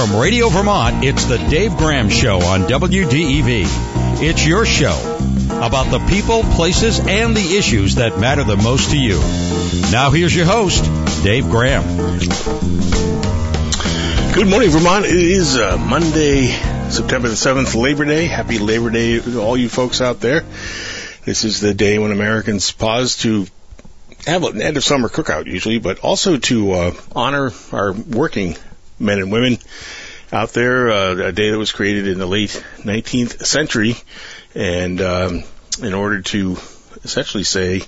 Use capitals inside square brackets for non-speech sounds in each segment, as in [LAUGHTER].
From Radio Vermont, it's the Dave Graham Show on WDEV. It's your show about the people, places, and the issues that matter the most to you. Now here's your host, Dave Graham. Good morning, Vermont. It is uh, Monday, September the 7th, Labor Day. Happy Labor Day to all you folks out there. This is the day when Americans pause to have an end of summer cookout usually, but also to uh, honor our working men and women out there. Uh, a day that was created in the late 19th century, and um, in order to essentially say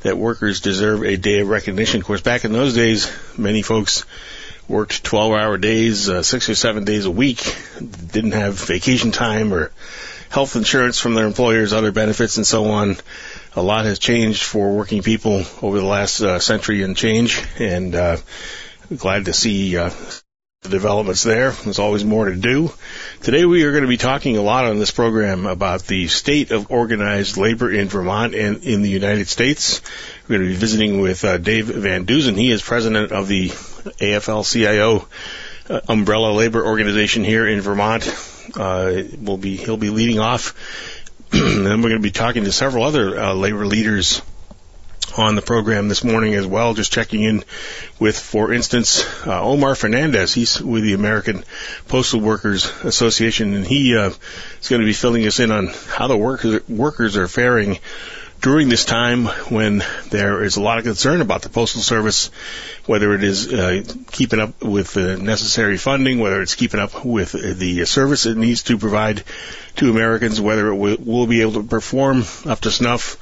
that workers deserve a day of recognition. Of course, back in those days, many folks worked 12-hour days, uh, six or seven days a week, didn't have vacation time or health insurance from their employers, other benefits, and so on. A lot has changed for working people over the last uh, century and change, and uh, glad to see uh, the developments there. There's always more to do. Today we are going to be talking a lot on this program about the state of organized labor in Vermont and in the United States. We're going to be visiting with uh, Dave Van Deusen. He is president of the AFL-CIO uh, umbrella labor organization here in Vermont. Uh, will be he'll be leading off, [CLEARS THROAT] and then we're going to be talking to several other uh, labor leaders on the program this morning as well. Just checking in with, for instance, uh, Omar Fernandez. He's with the American Postal Workers Association, and he uh, is going to be filling us in on how the workers are faring during this time when there is a lot of concern about the Postal Service, whether it is uh, keeping up with the necessary funding, whether it's keeping up with the service it needs to provide to Americans, whether it will be able to perform up to snuff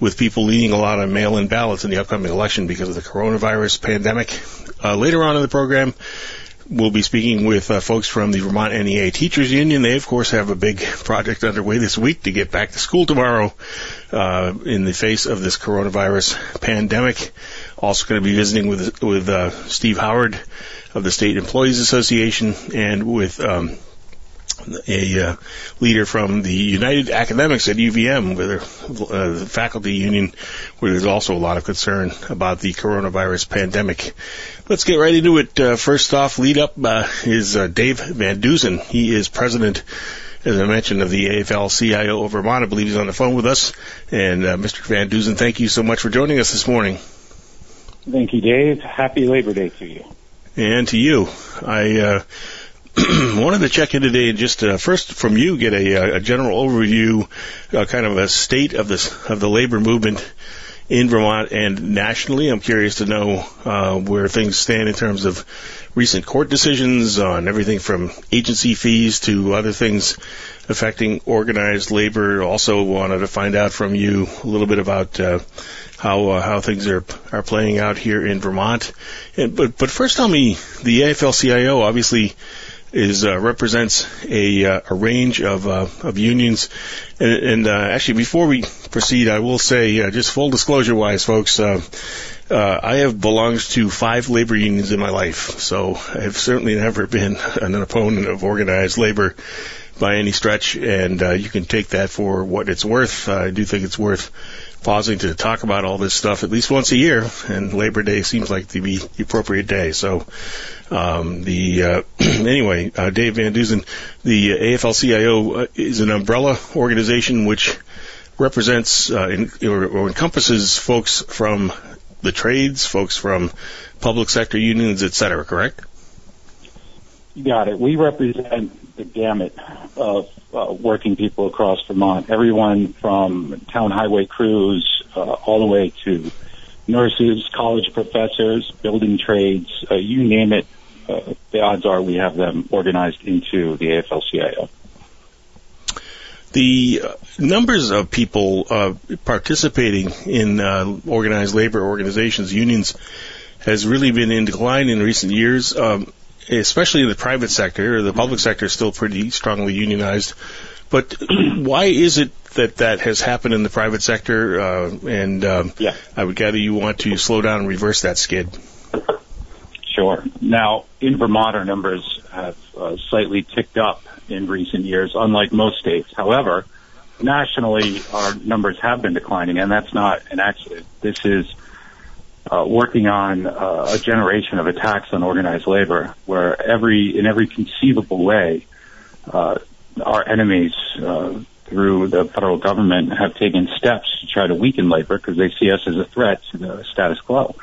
with people leading a lot of mail-in ballots in the upcoming election because of the coronavirus pandemic. Uh, later on in the program, We'll be speaking with uh, folks from the Vermont NEA Teachers Union. They, of course, have a big project underway this week to get back to school tomorrow uh, in the face of this coronavirus pandemic. Also going to be visiting with with uh, Steve Howard of the State Employees Association and with um, a uh, leader from the United Academics at UVM, where uh, the faculty union, where there's also a lot of concern about the coronavirus pandemic. Let's get right into it. Uh, first off, lead up uh, is uh, Dave Van Deusen. He is president, as I mentioned, of the AFL-CIO of Vermont. I believe he's on the phone with us. And uh, Mr. Van Deusen, thank you so much for joining us this morning. Thank you, Dave. Happy Labor Day to you. And to you. I [CLEARS THROAT] wanted to check in today and just uh, first from you get a, a general overview, uh, kind of a state of this of the labor movement in Vermont and nationally. I'm curious to know uh, where things stand in terms of recent court decisions on everything from agency fees to other things affecting organized labor. Also wanted to find out from you a little bit about uh, how uh, how things are are playing out here in Vermont. And, but but first, tell me the AFL-CIO obviously is uh, represents a, uh, a range of uh, of unions. And, and uh, actually, before we proceed, I will say, uh, just full disclosure wise, folks. Uh, I have belonged to five labor unions in my life, so I've certainly never been an opponent of organized labor by any stretch, and you can take that for what it's worth. I do think it's worth pausing to talk about all this stuff at least once a year, and Labor Day seems like to be the appropriate day. So, um, the uh, [CLEARS THROAT] anyway, uh, Dave Van Deusen, the AFL-CIO uh, is an umbrella organization which represents uh, in, or, or encompasses folks from the trades, folks from public sector unions, et cetera. Correct? You got it. We represent the gamut of uh, working people across Vermont, everyone from town highway crews uh, all the way to nurses, college professors, building trades, uh, you name it. Uh, the odds are we have them organized into the AFL-CIO. The uh, numbers of people uh, participating in organized labor organizations, unions, has really been in decline in recent years. Um, especially in the private sector, the public sector is still pretty strongly unionized. But [CLEARS THROAT] why is it that that has happened in the private sector? Uh, and um, yeah. I would gather you want to slow down and reverse that skid. Sure. Now, in Vermont, our numbers have uh, slightly ticked up in recent years, unlike most states. However, nationally, our numbers have been declining, and that's not an accident. This is uh, working on uh, a generation of attacks on organized labor, where every in every conceivable way, uh, our enemies uh, through the federal government have taken steps to try to weaken labor because they see us as a threat to the status quo.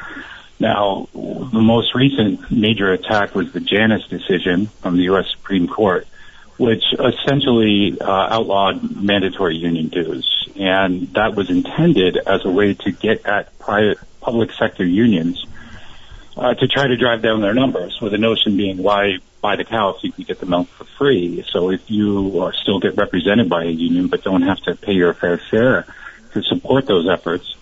Now, the most recent major attack was the Janus decision from the U.S. Supreme Court, which essentially uh, outlawed mandatory union dues, and that was intended as a way to get at private public sector unions uh, to try to drive down their numbers, with the notion being why buy the cow if you can get the milk for free. So if you are still get represented by a union but don't have to pay your fair share to support those efforts,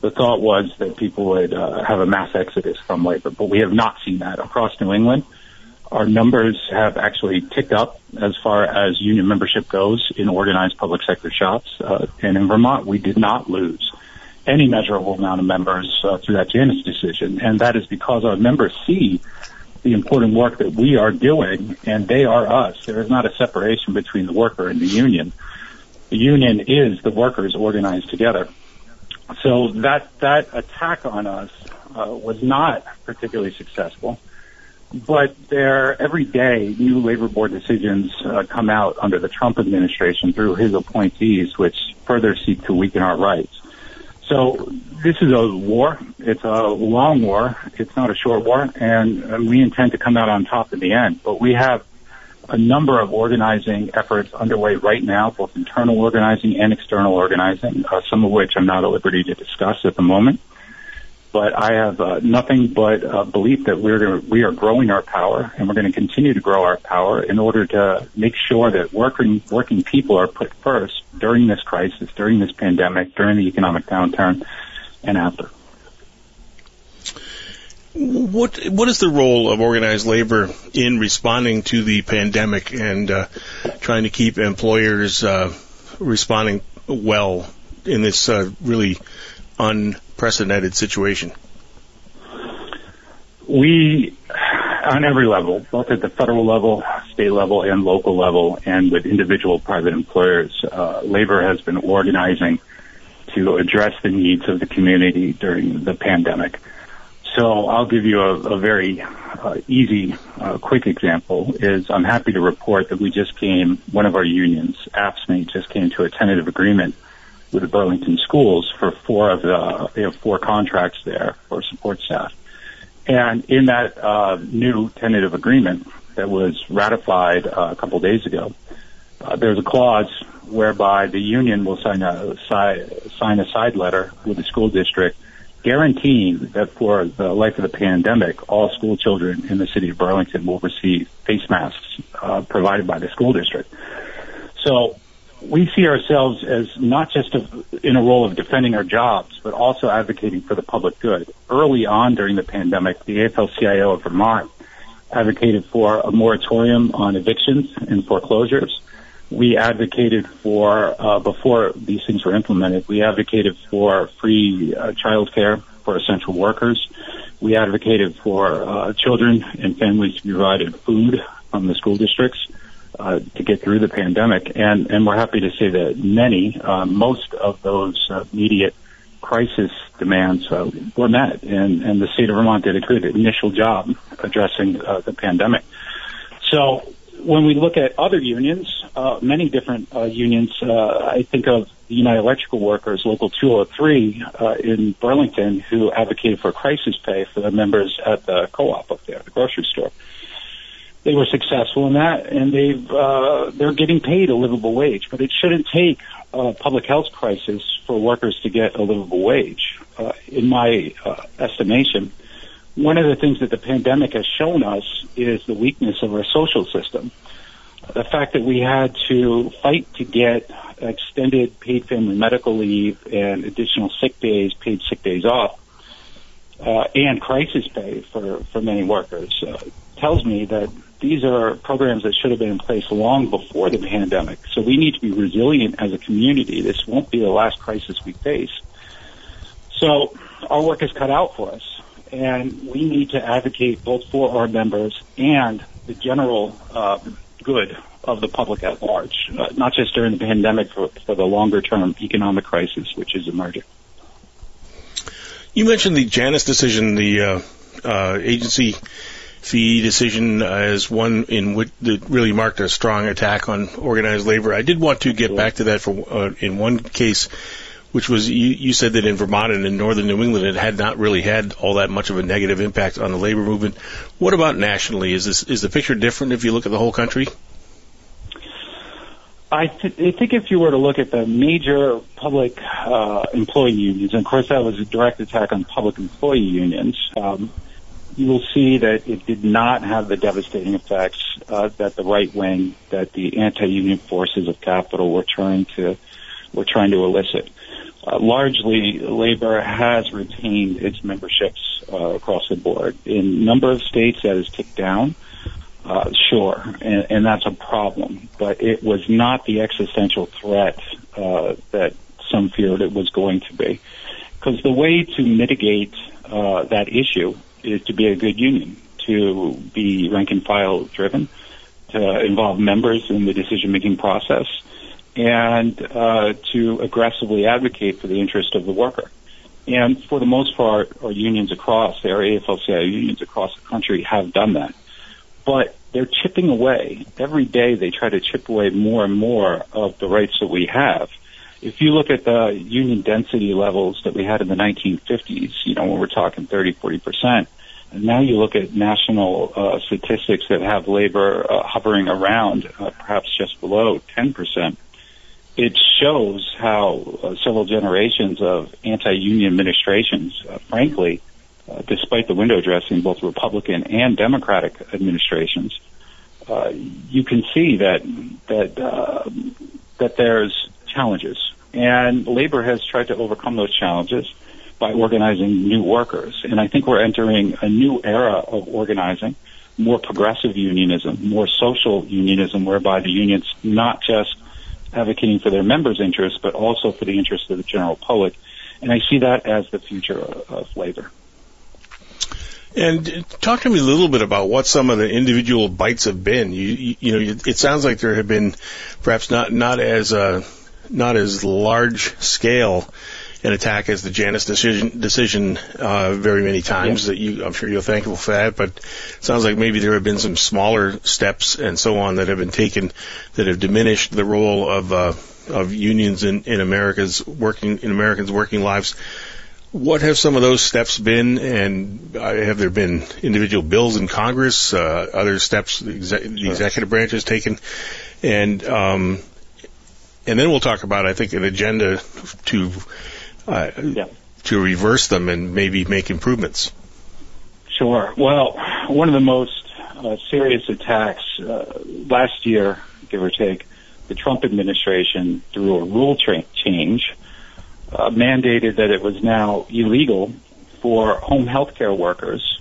the thought was that people would uh, have a mass exodus from labor. But we have not seen that across New England. Our numbers have actually ticked up as far as union membership goes in organized public sector shops. Uh, and in Vermont, we did not lose any measurable amount of members uh, through that Janus decision. And that is because our members see the important work that we are doing and they are us. There is not a separation between the worker and the union. The union is the workers organized together. So that, that attack on us uh, was not particularly successful. But there, every day, new labor board decisions uh, come out under the Trump administration through his appointees, which further seek to weaken our rights. So this is a war. It's a long war. It's not a short war, and we intend to come out on top in the end. But we have a number of organizing efforts underway right now, both internal organizing and external organizing, uh, some of which I'm not at liberty to discuss at the moment but I have uh, nothing but uh, belief that we're gonna, we are growing our power, and we're going to continue to grow our power in order to make sure that working working people are put first during this crisis, during this pandemic, during the economic downturn, and after. What what is the role of organized labor in responding to the pandemic and uh, trying to keep employers uh, responding well in this uh, really unprecedented situation? We, on every level, both at the federal level, state level, and local level, and with individual private employers, uh, labor has been organizing to address the needs of the community during the pandemic. So I'll give you a, a very uh, easy, uh, quick example. Is I'm happy to report that we just came, one of our unions, AFSCME, just came to a tentative agreement with the Burlington schools for four of the they have four contracts there for support staff. And in that uh, new tentative agreement that was ratified uh, a couple days ago, uh, there's a clause whereby the union will sign a sign a side letter with the school district guaranteeing that for the life of the pandemic, all school children in the city of Burlington will receive face masks uh, provided by the school district. So we see ourselves as not just a, in a role of defending our jobs, but also advocating for the public good. Early on during the pandemic, the AFL-CIO of Vermont advocated for a moratorium on evictions and foreclosures. We advocated for, uh, before these things were implemented, we advocated for free uh, child care for essential workers. We advocated for uh, children and families to be provided food from the school districts uh, to get through the pandemic. And, and we're happy to say that many, uh, most of those uh, immediate crisis demands uh, were met, and, and the state of Vermont did a good initial job addressing uh, the pandemic. So when we look at other unions, uh, many different uh, unions, uh, I think of the United Electrical Workers, Local 203 uh, in Burlington, who advocated for crisis pay for their members at the co-op up there, the grocery store they were successful in that, and they've uh, they're getting paid a livable wage. But it shouldn't take a public health crisis for workers to get a livable wage. Uh, in my uh, estimation, one of the things that the pandemic has shown us is the weakness of our social system. The fact that we had to fight to get extended paid family medical leave and additional sick days, paid sick days off, uh, and crisis pay for, for many workers uh, tells me that these are programs that should have been in place long before the pandemic. So we need to be resilient as a community. This won't be the last crisis we face. So our work is cut out for us, and we need to advocate both for our members and the general uh, good of the public at large, uh, not just during the pandemic, but for the longer term economic crisis which is emerging. You mentioned the Janus decision, the uh, uh, agency fee decision as one in which that really marked a strong attack on organized labor. I did want to get back to that for uh, in one case, which was you, you said that in Vermont and in northern New England it had not really had all that much of a negative impact on the labor movement. What about nationally? Is this is the picture different if you look at the whole country? I, th- I think if you were to look at the major public uh, employee unions, and of course that was a direct attack on public employee unions, um, you will see that it did not have the devastating effects uh, that the right wing, that the anti-union forces of capital were trying to were trying to elicit. Uh, largely, labor has retained its memberships uh, across the board. In number of states, that has ticked down. Uh, sure, and, and that's a problem, but it was not the existential threat uh, that some feared it was going to be. Because the way to mitigate uh, that issue is to be a good union, to be rank and file driven, to involve members in the decision making process, and uh, to aggressively advocate for the interest of the worker. And for the most part, our unions across, our AFL-CIO unions across the country have done that. But they're chipping away. Every day they try to chip away more and more of the rights that we have. If you look at the union density levels that we had in the 1950s, you know, when we're talking 30, 40 percent, and now you look at national uh, statistics that have labor uh, hovering around uh, perhaps just below 10%. It shows how uh, several generations of anti-union administrations, uh, frankly, uh, despite the window dressing, both Republican and Democratic administrations, you can see that that that there's challenges, and labor has tried to overcome those challenges by organizing new workers. And I think we're entering a new era of organizing, more progressive unionism, more social unionism, whereby the unions not just advocating for their members' interests, but also for the interests of the general public. And I see that as the future of labor. And talk to me a little bit about what some of the individual bites have been. You, you, you know, it sounds like there have been perhaps not not as uh, not as large scale an attack as the Janus decision decision uh, very many times. That you, I'm sure you're thankful for that. But it sounds like maybe there have been some smaller steps and so on that have been taken that have diminished the role of uh, of unions in, in America's working in Americans' working lives. What have some of those steps been, and uh, have there been individual bills in Congress, uh, other steps the, exec- the executive branch has taken, and um, and then we'll talk about, I think, an agenda to uh, yeah. to reverse them and maybe make improvements? Sure. Well, one of the most uh, serious attacks uh, last year, give or take, the Trump administration, through a rule tra- change, uh, mandated that it was now illegal for home health care workers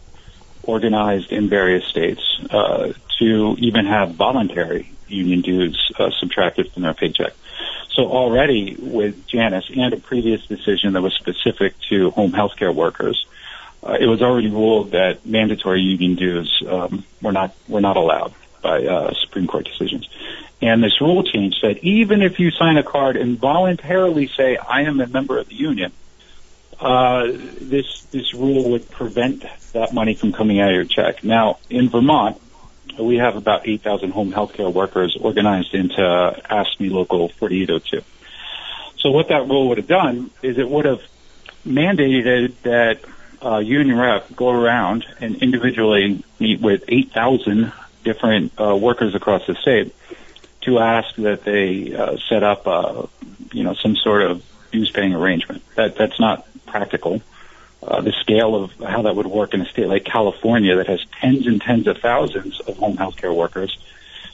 organized in various states uh, to even have voluntary union dues uh, subtracted from their paycheck. So already with Janus and a previous decision that was specific to home healthcare workers, uh, it was already ruled that mandatory union dues um, were not were not allowed by uh, Supreme Court decisions. And this rule change said even if you sign a card and voluntarily say I am a member of the union, uh, this this rule would prevent that money from coming out of your check. Now in Vermont, we have about 8,000 home healthcare workers organized into AFSCME Local 4802. So what that rule would have done is it would have mandated that uh, union rep go around and individually meet with 8,000 different uh, workers across the state to ask that they uh, set up, uh, you know, some sort of dues paying arrangement. That that's not practical uh, the scale of how that would work in a state like California that has tens and tens of thousands of home health care workers,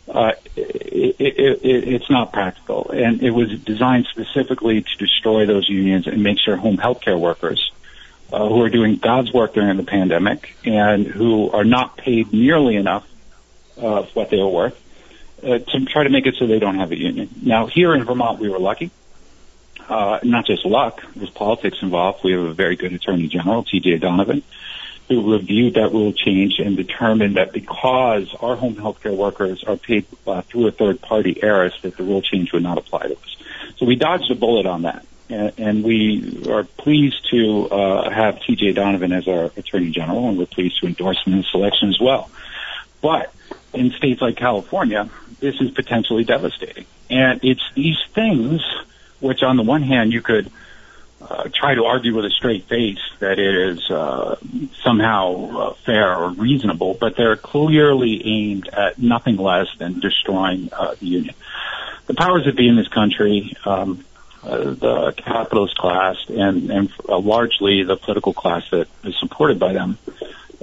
uh, it, it, it, it's not practical. And it was designed specifically to destroy those unions and make sure home health care workers uh, who are doing God's work during the pandemic and who are not paid nearly enough of what they are worth uh, to try to make it so they don't have a union. Now, here in Vermont, we were lucky uh, not just luck, there's politics involved. We have a very good Attorney General, T.J. Donovan, who reviewed that rule change and determined that because our home health care workers are paid uh, through a third party heiress, that the rule change would not apply to us. So we dodged a bullet on that. And, we are pleased to uh, have T.J. Donovan as our Attorney General, and we're pleased to endorse him in the selection as well. But in states like California, this is potentially devastating. And it's these things which, on the one hand, you could uh, try to argue with a straight face that it is uh, somehow uh, fair or reasonable, but they're clearly aimed at nothing less than destroying uh, the union. The powers that be in this country, um, uh, the capitalist class, and, and uh, largely the political class that is supported by them,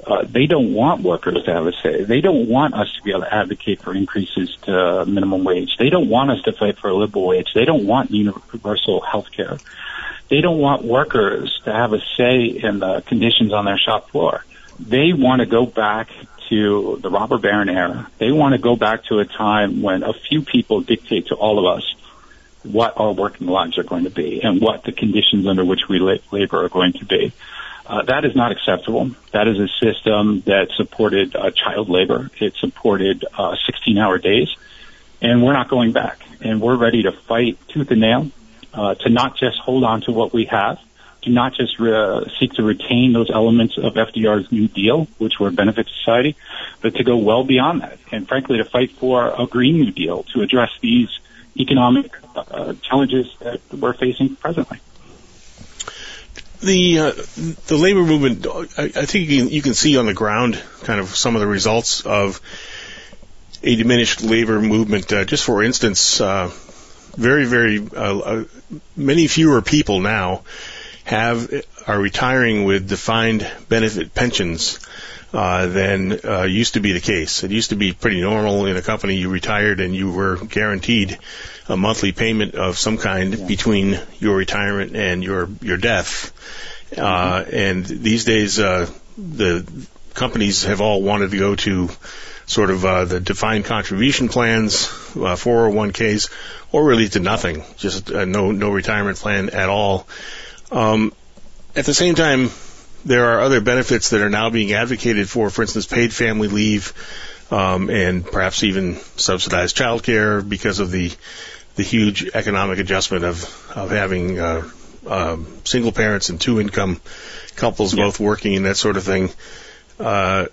uh, they don't want workers to have a say. They don't want us to be able to advocate for increases to minimum wage. They don't want us to fight for a livable wage. They don't want universal health care. They don't want workers to have a say in the conditions on their shop floor. They want to go back to the robber baron era. They want to go back to a time when a few people dictate to all of us what our working lives are going to be and what the conditions under which we labor are going to be. Uh, that is not acceptable. That is a system that supported uh, child labor. It supported uh, 16-hour days, and we're not going back. And we're ready to fight tooth and nail uh, to not just hold on to what we have, to not just re- seek to retain those elements of FDR's New Deal, which were benefit society, but to go well beyond that, and frankly, to fight for a Green New Deal to address these economic uh, challenges that we're facing presently the uh, the labor movement, I, I think you can, you can, see on the ground kind of some of the results of a diminished labor movement. Uh, just for instance, uh, very very uh, uh, many fewer people now have are retiring with defined benefit pensions. Uh, than used to be the case. It used to be pretty normal in a company. You retired and you were guaranteed a monthly payment of some kind yeah. between your retirement and your your death. Uh, and these days, uh, the companies have all wanted to go to sort of uh, the defined contribution plans, uh, 401ks, or really to nothing, just uh, no no retirement plan at all. Um, at the same time, there are other benefits that are now being advocated for, for instance, paid family leave, um, and perhaps even subsidized childcare because of the the huge economic adjustment of of having uh, um, single parents and two income couples yeah. both working and that sort of thing. Uh,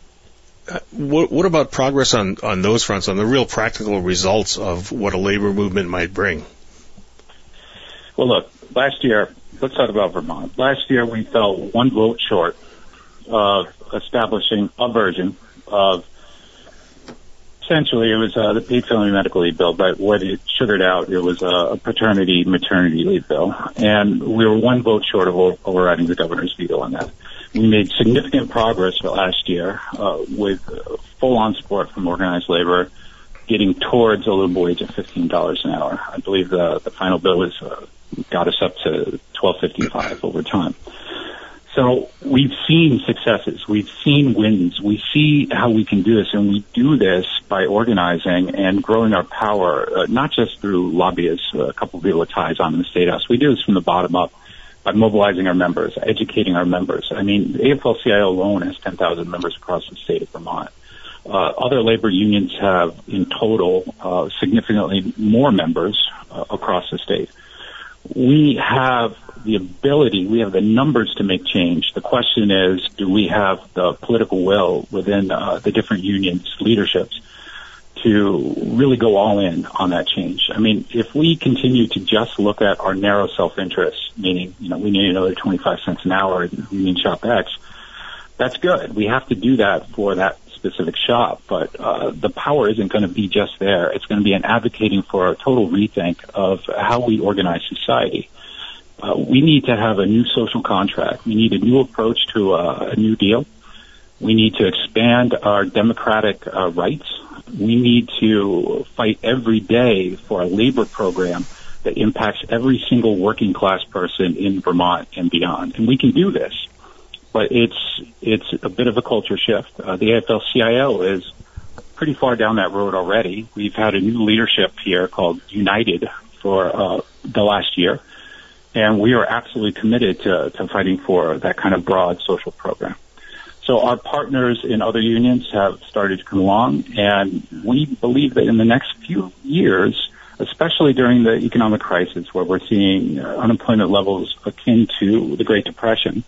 what, what about progress on, on those fronts, on the real practical results of what a labor movement might bring? Well, look, last year, let's talk about Vermont. Last year, we fell one vote short of establishing a version of Essentially, it was uh, the paid family medical leave bill, but what it sugared out, it was a paternity maternity leave bill, and we were one vote short of overriding the governor's veto on that. We made significant progress last year uh, with full-on support from organized labor, getting towards a livable wage of fifteen dollars an hour. I believe the the final bill was uh, got us up to twelve fifty-five over time. So we've seen successes. We've seen wins. We see how we can do this, and we do this by organizing and growing our power, uh, not just through lobbyists, a couple of people with ties on in the State House. We do this from the bottom up by mobilizing our members, educating our members. I mean, AFL-CIO alone has 10,000 members across the state of Vermont. Uh, other labor unions have, in total, uh, significantly more members uh, across the state. We have the ability, we have the numbers to make change. The question is, do we have the political will within uh, the different unions' leaderships to really go all in on that change? I mean, if we continue to just look at our narrow self-interest, meaning, you know, we need another 25 cents an hour in Union Shop X, that's good. We have to do that for that specific shop, but uh, the power isn't going to be just there. It's going to be an advocating for a total rethink of how we organize society. Uh, we need to have a new social contract. We need a new approach to uh, a new deal. We need to expand our democratic uh, rights. We need to fight every day for a labor program that impacts every single working class person in Vermont and beyond. And we can do this, but it's it's a bit of a culture shift. Uh, the AFL-CIO is pretty far down that road already. We've had a new leadership here called United for uh, the last year and we are absolutely committed to, to fighting for that kind of broad social program. So our partners in other unions have started to come along, and we believe that in the next few years, especially during the economic crisis where we're seeing uh, unemployment levels akin to the Great Depression.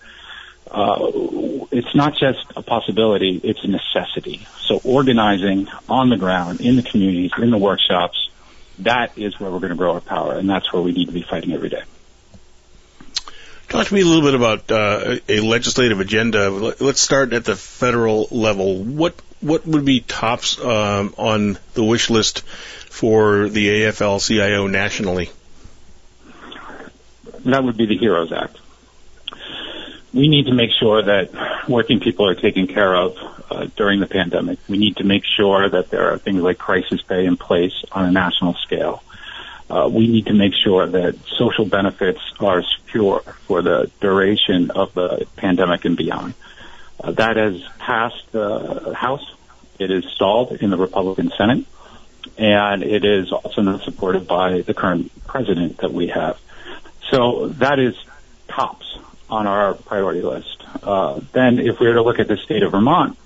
Uh, it's not just a possibility, it's a necessity. So organizing on the ground, in the communities, in the workshops, that is where we're going to grow our power, and that's where we need to be fighting every day. Talk to me a little bit about uh, a legislative agenda. Let's start at the federal level. What what would be tops um, on the wish list for the AFL-CIO nationally? That would be the HEROES Act. We need to make sure that working people are taken care of uh, during the pandemic. We need to make sure that there are things like crisis pay in place on a national scale. Uh, we need to make sure that social benefits are secure for the duration of the pandemic and beyond. Uh, that has passed the House. It is stalled in the Republican Senate and it is also not supported by the current president that we have. So that is tops on our priority list. Uh, then, if we were to look at the state of Vermont,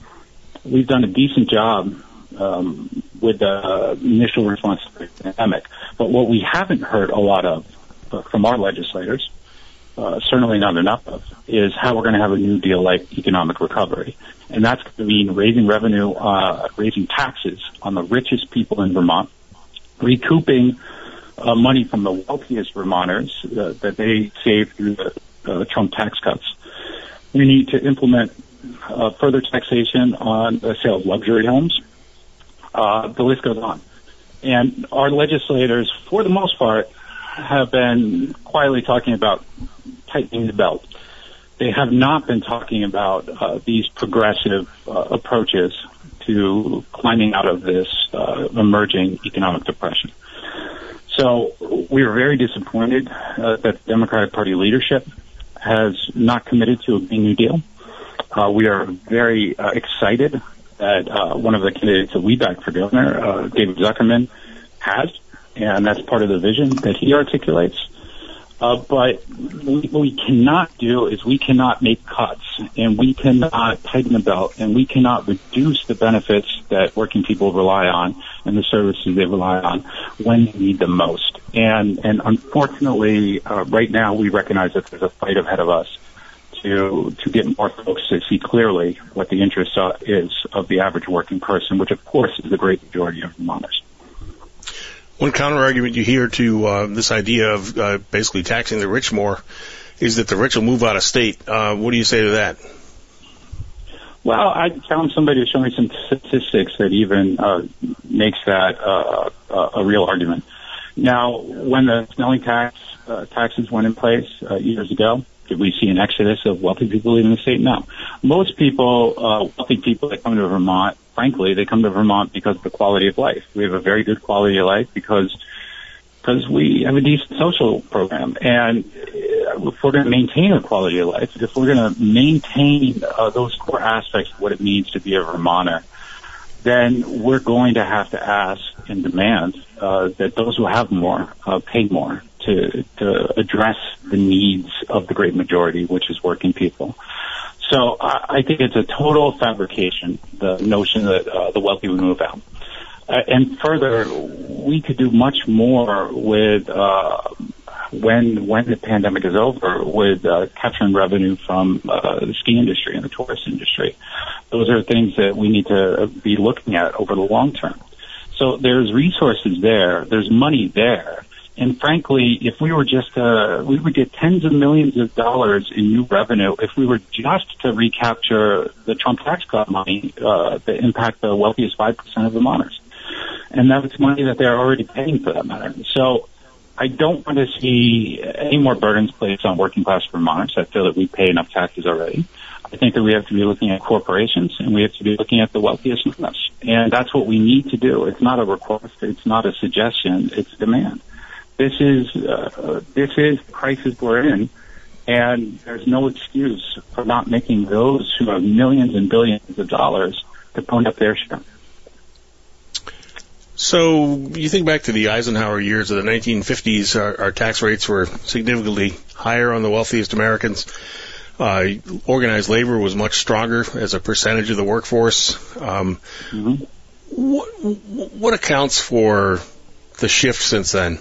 we've done a decent job um, with the initial response to the pandemic. But what we haven't heard a lot of uh, from our legislators, uh, certainly not enough of, is how we're going to have a new deal like economic recovery and that's going to mean raising revenue, uh, raising taxes on the richest people in Vermont, recouping uh, money from the wealthiest Vermonters uh, that they saved through the uh, Trump tax cuts. We need to implement uh, further taxation on the sale of luxury homes. Uh, the list goes on. And our legislators, for the most part, have been quietly talking about tightening the belt they have not been talking about uh, these progressive uh, approaches to climbing out of this uh, emerging economic depression. So we are very disappointed uh, that the Democratic Party leadership has not committed to a Green New Deal. Uh, we are very uh, excited that one of the candidates that we back for governor, David Zuckerman, has, and that's part of the vision that he articulates. Uh, but what we cannot do is we cannot make cuts and we cannot tighten the belt and we cannot reduce the benefits that working people rely on and the services they rely on when they need them most. And, and unfortunately, uh, right now we recognize that there's a fight ahead of us to, to get more folks to see clearly what the interest uh, is of the average working person, which of course is the great majority of Vermonters. One counter argument you hear to uh, this idea of uh, basically taxing the rich more is that the rich will move out of state. Uh, what do you say to that? Well, I found somebody to show me some statistics that even uh, makes that uh, a real argument. Now, when the Snelling tax uh, taxes went in place uh, years ago, did we see an exodus of wealthy people leaving the state? No. Most people, uh, wealthy people that come to Vermont, frankly, they come to Vermont because of the quality of life. We have a very good quality of life because because we have a decent social program. And uh, if we're going to maintain a quality of life, if we're going to maintain uh, those core aspects of what it means to be a Vermonter, then we're going to have to ask and demand uh, that those who have more uh, pay more to, to address the needs of the great majority, which is working people. So I, I think it's a total fabrication, the notion that uh, the wealthy would move out. Uh, and further, we could do much more with uh, when when the pandemic is over with uh, capturing revenue from uh, the ski industry and the tourist industry. Those are things that we need to be looking at over the long term. So there's resources there, there's money there, and frankly, if we were just, uh, we would get tens of millions of dollars in new revenue if we were just to recapture the Trump tax cut money uh, that impact the wealthiest 5% of the Vermonters. And that's money that they're already paying for that matter. So I don't want to see any more burdens placed on working class Vermonters. I feel that we pay enough taxes already. I think that we have to be looking at corporations and we have to be looking at the wealthiest among us. And that's what we need to do. It's not a request. It's not a suggestion. It's demand. This is uh, this is the crisis we're in, and there's no excuse for not making those who have millions and billions of dollars to pony up their share. So you think back to the Eisenhower years of the 1950s, our, our tax rates were significantly higher on the wealthiest Americans. Uh, organized labor was much stronger as a percentage of the workforce. Um, mm-hmm. what, what accounts for the shift since then?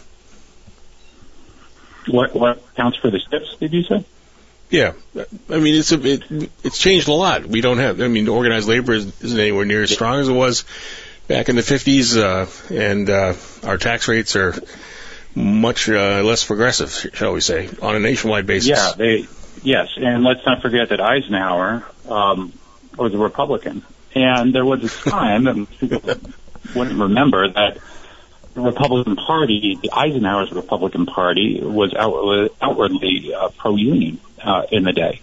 What what counts for the steps? Did you say? Yeah, I mean it's a it, it's changed a lot. We don't have. I mean, organized labor isn't anywhere near as strong as it was back in the 50s, uh, and uh, our tax rates are much uh, less progressive, shall we say, on a nationwide basis. Yeah, they yes, and let's not forget that Eisenhower um, was a Republican, and there was a time, and people wouldn't remember that the Republican Party, the Eisenhower's Republican Party, was outwardly, outwardly uh, pro-union uh, in the day.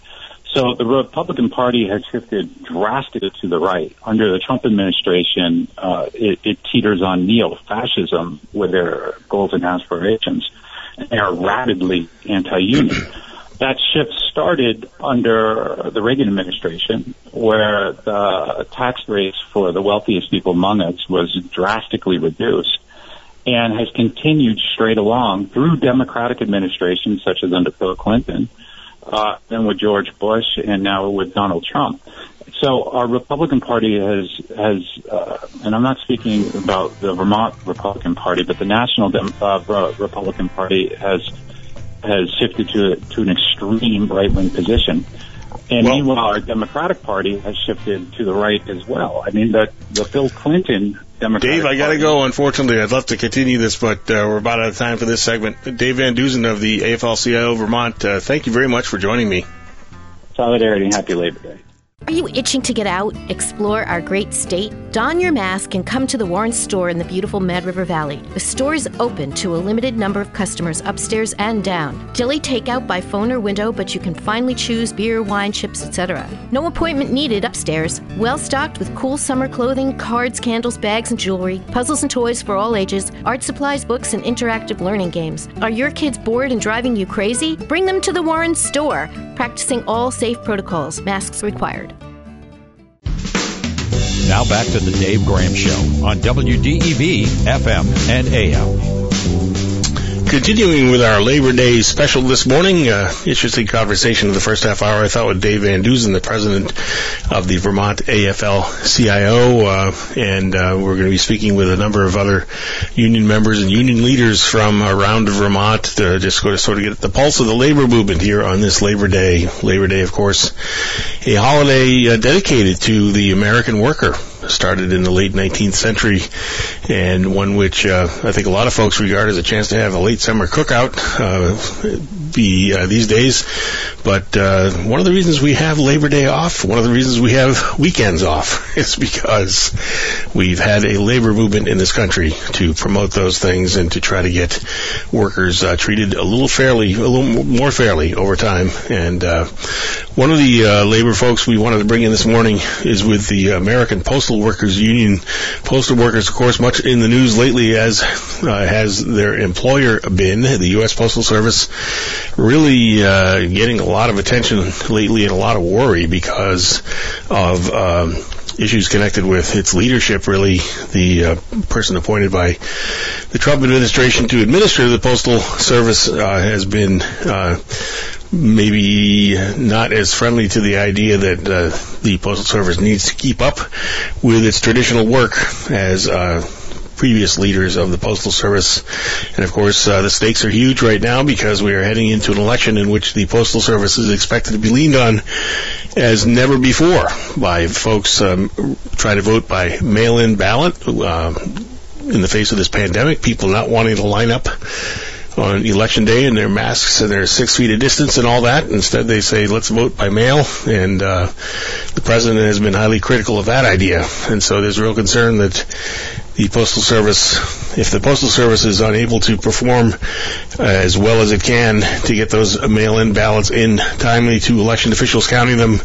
So the Republican Party has shifted drastically to the right. Under the Trump administration, uh, it, it teeters on neo-fascism with their goals and aspirations. They are rapidly anti-union. That shift started under the Reagan administration, where the tax rates for the wealthiest people among us was drastically reduced and has continued straight along through Democratic administrations such as under Bill Clinton, uh, then with George Bush, and now with Donald Trump. So our Republican Party has has, uh, and I'm not speaking about the Vermont Republican Party, but the National Dem- uh, Republican Party has has shifted to to an extreme right wing position. And well, meanwhile, our Democratic Party has shifted to the right as well. I mean, the the Bill Clinton Democratic Dave, I got to go. Unfortunately, I'd love to continue this, but uh, we're about out of time for this segment. Dave Van Deusen of the AFL-CIO Vermont, uh, thank you very much for joining me. Solidarity and happy Labor Day. Are you itching to get out, explore our great state? Don your mask and come to the Warren store in the beautiful Mad River Valley. The store is open to a limited number of customers upstairs and down. Dilly takeout by phone or window, but you can finally choose beer, wine, chips, etc. No appointment needed upstairs. Well stocked with cool summer clothing, cards, candles, bags, and jewelry, puzzles and toys for all ages, art supplies, books, and interactive learning games. Are your kids bored and driving you crazy? Bring them to the Warren store, practicing all safe protocols, masks required. Now back to the Dave Graham Show on WDEV FM and AM. Continuing with our Labor Day special this morning, uh, interesting conversation in the first half hour, I thought, with Dave Van Deusen, the president of the Vermont AFL-CIO, uh, and uh, we're going to be speaking with a number of other union members and union leaders from around Vermont to just go to sort of get the pulse of the labor movement here on this Labor Day. Labor Day, of course, a holiday uh, dedicated to the American worker started in the late 19th century, and one which uh, I think a lot of folks regard as a chance to have a late summer cookout. Uh, be uh, these days, but uh, one of the reasons we have Labor Day off, one of the reasons we have weekends off, [LAUGHS] is because we've had a labor movement in this country to promote those things and to try to get workers uh, treated a little fairly, a little more fairly over time. And uh, one of the uh, labor folks we wanted to bring in this morning is with the American Postal Workers Union. Postal workers, of course, much in the news lately, as uh, has their employer been, the U.S. Postal Service, really uh, getting a lot of attention lately and a lot of worry because of. Um, issues connected with its leadership, really, the uh, person appointed by the Trump administration to administer the Postal Service uh, has been uh, maybe not as friendly to the idea that uh, the Postal Service needs to keep up with its traditional work as uh, previous leaders of the Postal Service. And of course, uh, the stakes are huge right now because we are heading into an election in which the Postal Service is expected to be leaned on as never before by folks um, trying to vote by mail-in ballot. Uh, in the face of this pandemic, people not wanting to line up on election day in their masks and their six feet of distance and all that. Instead, they say, let's vote by mail. And uh, the president has been highly critical of that idea. And so there's real concern that the Postal Service, if the Postal Service is unable to perform uh, as well as it can to get those mail-in ballots in timely to election officials counting them,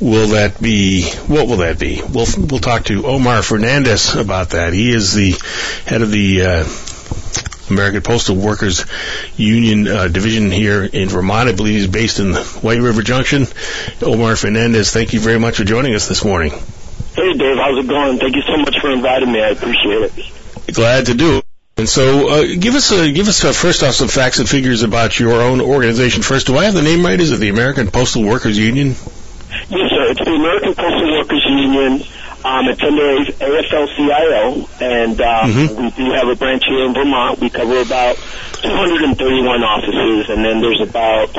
will that be, what will that be? We'll, we'll talk to Omar Fernandez about that. He is the head of the uh, American Postal Workers Union uh, division here in Vermont. I believe he's based in White River Junction. Omar Fernandez, thank you very much for joining us this morning. Hey, Dave. How's it going? Thank you so much for inviting me. I appreciate it. Glad to do it. And so, uh, give us a, give us a, first off some facts and figures about your own organization. First, do I have the name right? Is it the American Postal Workers Union? Yes, sir. It's the American Postal Workers Union. Um, it's under AFL-CIO, and um, Mhm. we do have a branch here in Vermont. We cover about 231 offices, and then there's about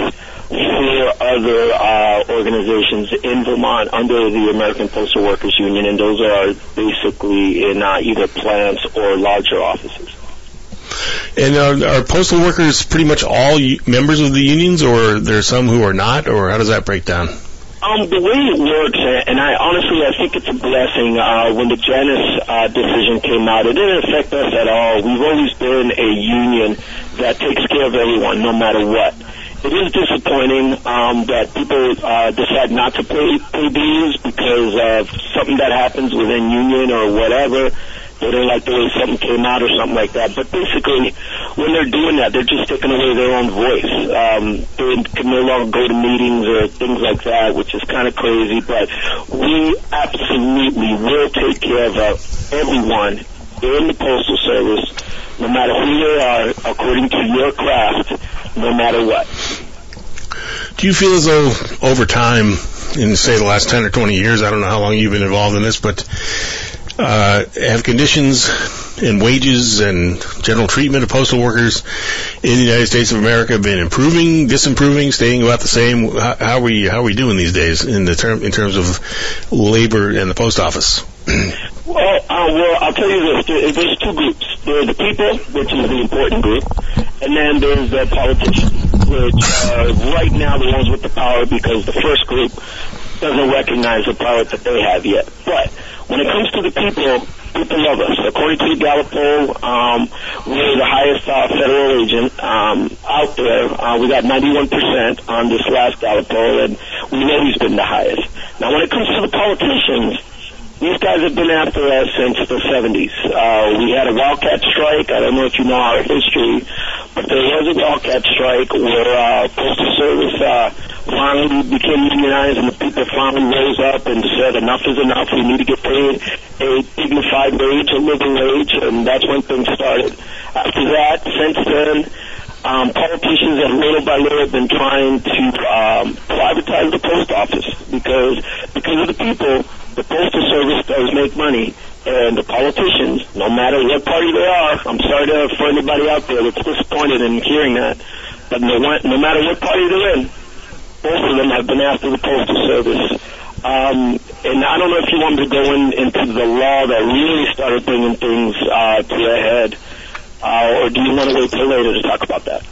four other uh, organizations in Vermont under the American Postal Workers Union, and those are basically in uh, either plants or larger offices. And are, are postal workers pretty much all members of the unions, or there are some who are not, or how does that break down? Um, the way it works, and I honestly I think it's a blessing. Uh, when the Janus uh, decision came out, it didn't affect us at all. We've always been a union that takes care of everyone, no matter what. It is disappointing um, that people uh, decide not to pay, pay dues because of something that happens within union or whatever. They don't like the way something came out or something like that. But basically, when they're doing that, they're just taking away their own voice. Um, they can no longer go to meetings or things like that, which is kind of crazy. But we absolutely will take care of uh, everyone in the Postal Service, no matter who they are, according to your craft, no matter what. Do you feel as though over time, in say the last 10 or 20 years, I don't know how long you've been involved in this, but uh, have conditions and wages and general treatment of postal workers in the United States of America been improving, disimproving, staying about the same? How, are we how are we doing these days in the term in terms of labor and the post office? [CLEARS THROAT] Well, uh, well, I'll tell you this. There, there's two groups. There's the people, which is the important group, and then there's the politicians, which are right now the ones with the power because the first group doesn't recognize the power that they have yet. But when it comes to the people, people love us. According to the Gallup poll, um, we're the highest uh, federal agent um, out there. Uh, we got 91% on this last Gallup poll, and we've always been the highest. Now, when it comes to the politicians, these guys have been after us since the 70s. Uh, we had a wildcat strike. I don't know if you know our history, but there was a wildcat strike where uh, Postal Service uh, finally became unionized and the people finally rose up and said enough is enough. We need to get paid a dignified wage, a living wage, and that's when things started. After that, since then, um, politicians have little by little been trying to um, privatize the post office because because of the people, the postal service does make money, and the politicians, no matter what party they are, I'm sorry to, for anybody out there that's disappointed in hearing that, but no, no matter what party they're in, both of them have been after the postal service. Um, and I don't know if you want me to go in, into the law that really started bringing things uh, to a head. Uh, or do you want to wait till later to talk about that?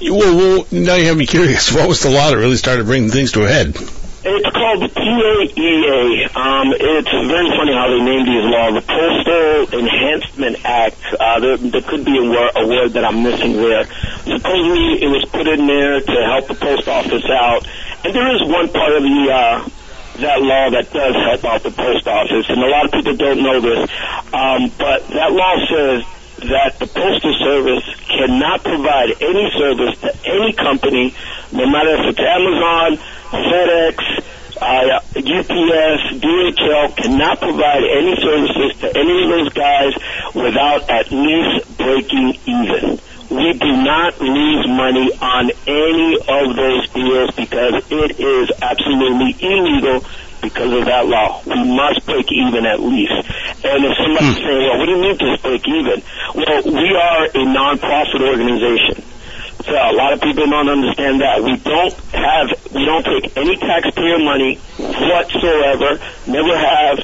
Well, well, now you have me curious. What was the law that really started bringing things to a head? It's called the PAEA. Um, it's very funny how they named these laws. The Postal Enhancement Act. Uh, there, there could be a word, a word that I'm missing there. Supposedly, it was put in there to help the post office out. And there is one part of the uh, that law that does help out the post office, and a lot of people don't know this. Um, but that law says that the postal service cannot provide any service to any company, no matter if it's Amazon, FedEx, uh, UPS, DHL, cannot provide any services to any of those guys without at least breaking even. We do not lose money on any of those deals because it is absolutely illegal because of that law. We must break even at least. And if somebody's saying, well, what do you mean just break even? Well, we are a non-profit organization. So a lot of people don't understand that. We don't have, we don't take any taxpayer money whatsoever, never have.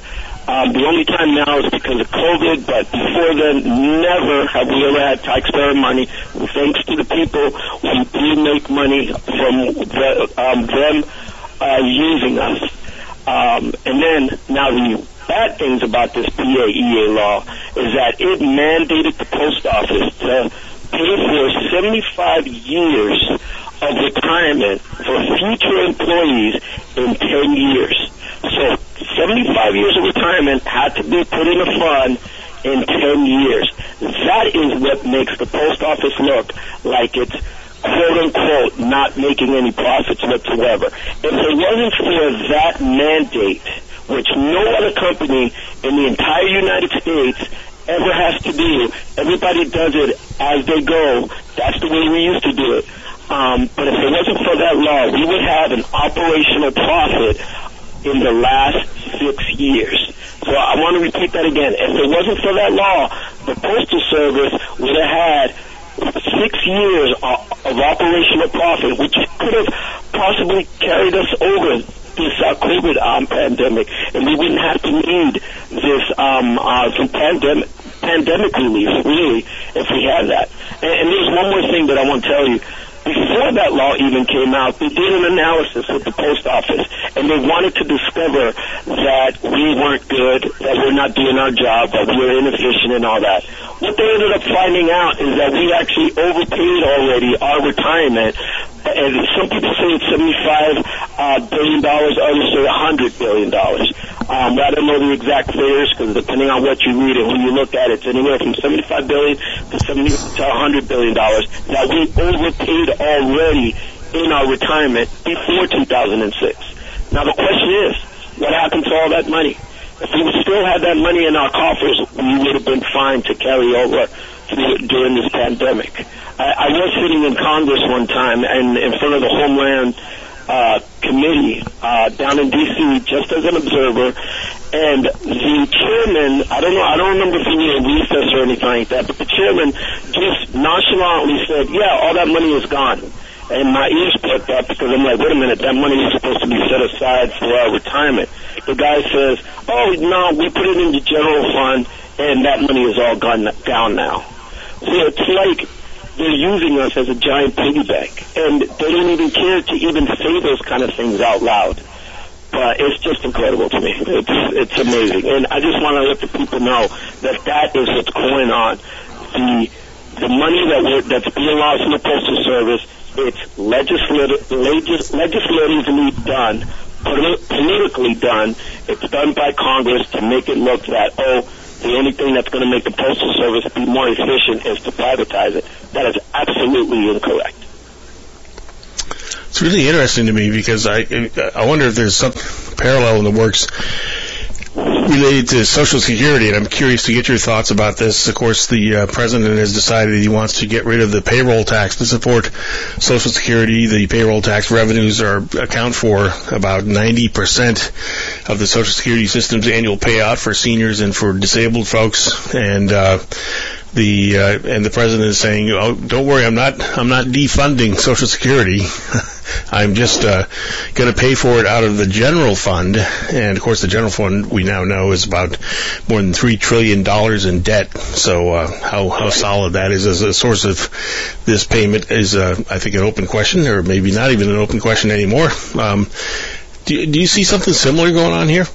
Um, the only time now is because of COVID, but before then, never have we ever had taxpayer money. Thanks to the people who do make money from the, um, them uh, using us. Um, and then now the bad things about this PAEA law is that it mandated the post office to pay for 75 years of retirement for future employees in 10 years. So 75 years of retirement had to be put in a fund in 10 years. That is what makes the post office look like it's quote unquote not making any profits whatsoever. If it wasn't for that mandate, which no other company in the entire United States ever has to do, everybody does it as they go. That's the way we used to do it. Um, but if it wasn't for that law, we would have an operational profit in the last six years. So I want to repeat that again. If it wasn't for that law, the Postal Service would have had six years of operational profit, which could have possibly carried us over this uh, COVID um, pandemic, and we wouldn't have to need this um, uh, some pandemic pandemic relief, really, if we had that. And, and there's one more thing that I want to tell you before that law even came out, they did an analysis with the post office, and they wanted to discover that we weren't good, that we're not doing our job, that we're inefficient and all that. What they ended up finding out is that we actually overpaid already our retirement, and some people say it's seventy-five uh, billion dollars, others say a hundred billion dollars. Um, I don't know the exact figures because depending on what you read and when you look at it, it's anywhere from 75 billion to 70 to 100 billion dollars that we overpaid already in our retirement before 2006. Now the question is, what happened to all that money? If we still had that money in our coffers, we would have been fine to carry over during this pandemic. I, I was sitting in Congress one time and in front of the Homeland uh, committee uh, down in D.C. just as an observer, and the chairman, I don't know, I don't remember if he in recess or anything like that, but the chairman just nonchalantly said, yeah, all that money is gone. And my ears perked up because I'm like, wait a minute, that money is supposed to be set aside for our retirement. Guy says, oh, no, we put it in the general fund, and that money is all gone down now. So it's like they're using us as a giant piggy bank, and they don't even care to even say those kind of things out loud. But it's just incredible to me. It's it's amazing, and I just want to let the people know that that is what's going on. The the money that we're, that's being lost in the postal service, it's legislative, legis, legislatively done, politically done. It's done by Congress to make it look that oh the only thing that's going to make the Postal Service be more efficient is to privatize it. That is absolutely incorrect. It's really interesting to me because I I wonder if there's some parallel in the works related to Social Security, and I'm curious to get your thoughts about this. Of course, the uh, president has decided he wants to get rid of the payroll tax to support Social Security. The payroll tax revenues are account for about 90% of the Social Security system's annual payout for seniors and for disabled folks, and uh, the uh, and the president is saying, "Oh, don't worry, I'm not I'm not defunding Social Security. [LAUGHS] I'm just uh, going to pay for it out of the general fund." And of course, the general fund we now know is about more than three trillion dollars in debt. So uh, how how solid that is as a source of this payment is, uh, I think, an open question, or maybe not even an open question anymore. Um, do, do you see something similar going on here?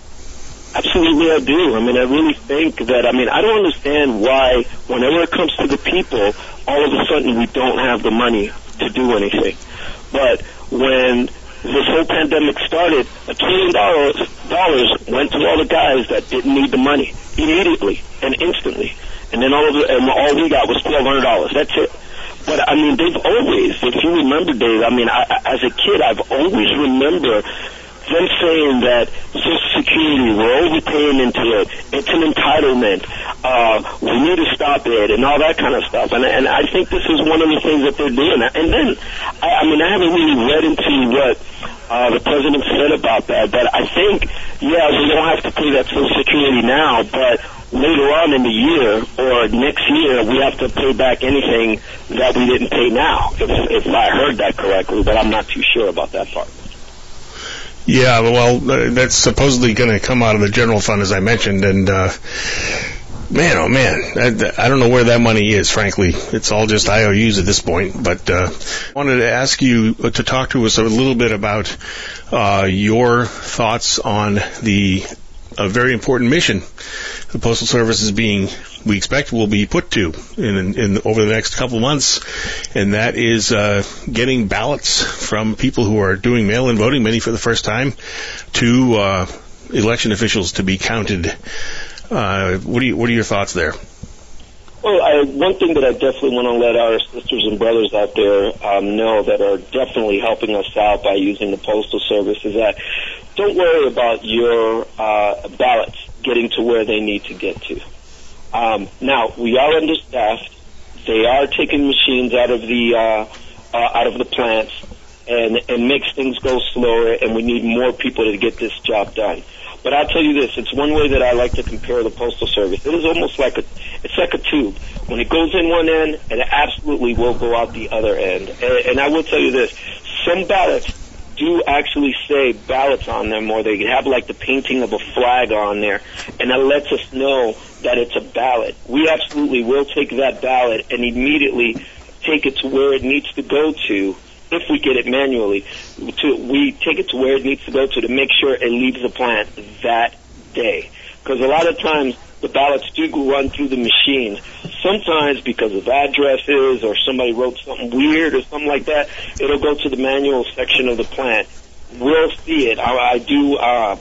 Absolutely, I do. I mean, I really think that, I mean, I don't understand why, whenever it comes to the people, all of a sudden we don't have the money to do anything. But when this whole pandemic started, a trillion dollars, dollars went to all the guys that didn't need the money immediately and instantly. And then all of the, and all we got was twelve hundred dollars. That's it. But I mean, they've always, if you remember, Dave, I mean, I, as a kid, I've always remember them saying that Social Security, we're overpaying into it. It's an entitlement. Uh, we need to stop it and all that kind of stuff. And, and I think this is one of the things that they're doing. And then, I, I mean, I haven't really read into what uh, the president said about that, but I think, yeah, we don't have to pay that Social Security now, but later on in the year or next year, we have to pay back anything that we didn't pay now, if, if I heard that correctly, but I'm not too sure about that part. Yeah, well, uh, that's supposedly going to come out of the general fund, as I mentioned, and uh, man, oh man, I, I, don't know where that money is. Frankly, it's all just IOUs at this point. But uh, I wanted to ask you to talk to us a little bit about uh, your thoughts on the a very important mission the Postal Service is being, we expect, will be put to in, in over the next couple months, and that is uh, getting ballots from people who are doing mail-in voting, many for the first time, to uh, election officials to be counted. Uh, what, you, what are your thoughts there? Well, I, one thing that I definitely want to let our sisters and brothers out there um, know that are definitely helping us out by using the Postal Service is that don't worry about your uh, ballots getting to where they need to get to. Um, now we are understaffed. They are taking machines out of the uh, uh, out of the plants. and and makes things go slower. And we need more people to get this job done. But I'll tell you this: it's one way that I like to compare the postal service. It is almost like a it's like a tube. When it goes in one end, it absolutely will go out the other end. And, and I will tell you this: some ballots do actually say ballots on them, or they have like the painting of a flag on there, and that lets us know that it's a ballot. We absolutely will take that ballot and immediately take it to where it needs to go to if we get it manually, to, we take it to where it needs to go to to make sure it leaves the plant that day. Because a lot of times the ballots do go run through the machines. Sometimes because of addresses or somebody wrote something weird or something like that, it'll go to the manual section of the plant. We'll see it. I, I do. Uh,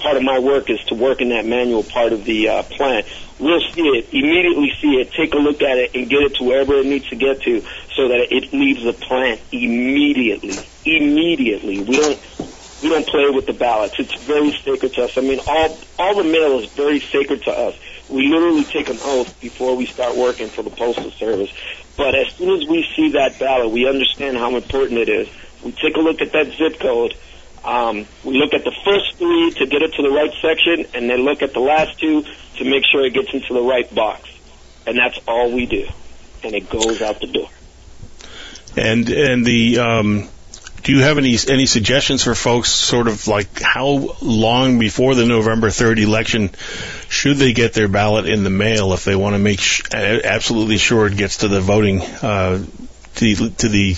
part of my work is to work in that manual part of the uh, plant. We'll see it, immediately see it, take a look at it, and get it to wherever it needs to get to, so that it leaves the plant immediately. Immediately. We don't we don't play with the ballots. It's very sacred to us. I mean, all all the mail is very sacred to us. We literally take an oath before we start working for the postal service. But as soon as we see that ballot, we understand how important it is. We take a look at that zip code um, we look at the first three to get it to the right section, and then look at the last two to make sure it gets into the right box. And that's all we do. And it goes out the door. And and the um, do you have any any suggestions for folks, sort of like how long before the November third election should they get their ballot in the mail if they want to make sh- absolutely sure it gets to the voting uh, to the, to the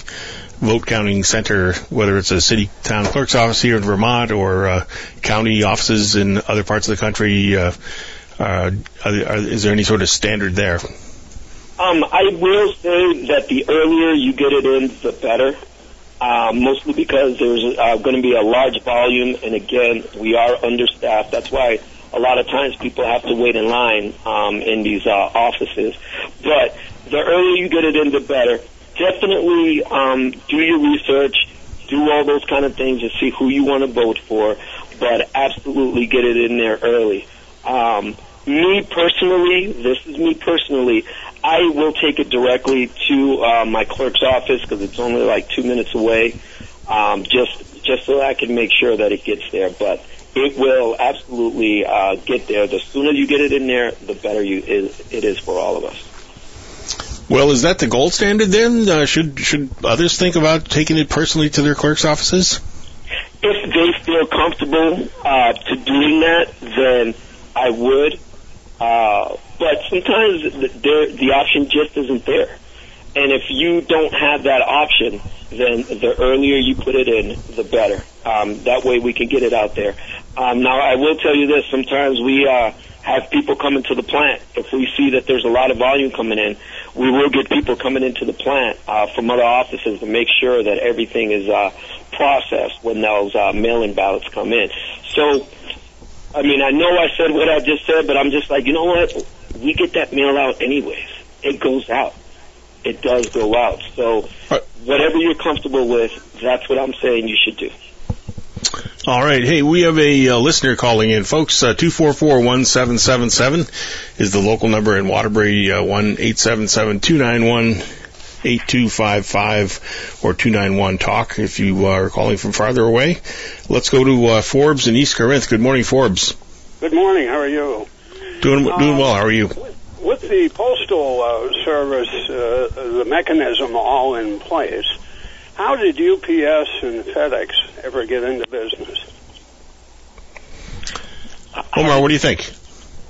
vote counting center, whether it's a city town clerk's office here in Vermont or uh, county offices in other parts of the country? Uh, uh, are, are, is there any sort of standard there? Um, I will say that the earlier you get it in, the better. Uh, mostly because there's uh, going to be a large volume, and again, we are understaffed. That's why a lot of times people have to wait in line um, in these uh, offices. But the earlier you get it in, the better definitely um, do your research, do all those kind of things, and see who you want to vote for. But absolutely get it in there early. Um, me personally, this is me personally. I will take it directly to uh, my clerk's office because it's only like two minutes away, um, just just so I can make sure that it gets there. But it will absolutely uh, get there. The sooner you get it in there, the better you is, it is for all of us. Well, is that the gold standard then? Uh, should should others think about taking it personally to their clerk's offices? If they feel comfortable uh, to doing that, then I would. Uh, but sometimes the, the option just isn't there. And if you don't have that option, then the earlier you put it in, the better. Um, that way we can get it out there. Um, now, I will tell you this: sometimes we uh, have people come into the plant if we see that there's a lot of volume coming in we will get people coming into the plant uh, from other offices to make sure that everything is uh, processed when those uh, mail-in ballots come in. So, I mean, I know I said what I just said, but I'm just like, you know what? We get that mail out anyways. It goes out. It does go out. So, whatever you're comfortable with, that's what I'm saying you should do. All right. Hey, we have a uh, listener calling in, folks. Uh, two four four one seven seven seven is the local number in Waterbury. Uh, one eight seven seven two nine one eight two five five or two nine one talk. If you are calling from farther away, let's go to uh, Forbes in East Corinth. Good morning, Forbes. Good morning. How are you? Doing doing well. How are you? With the postal uh, service, uh, the mechanism all in place how did UPS and FedEx ever get into business? Omar, what do you think?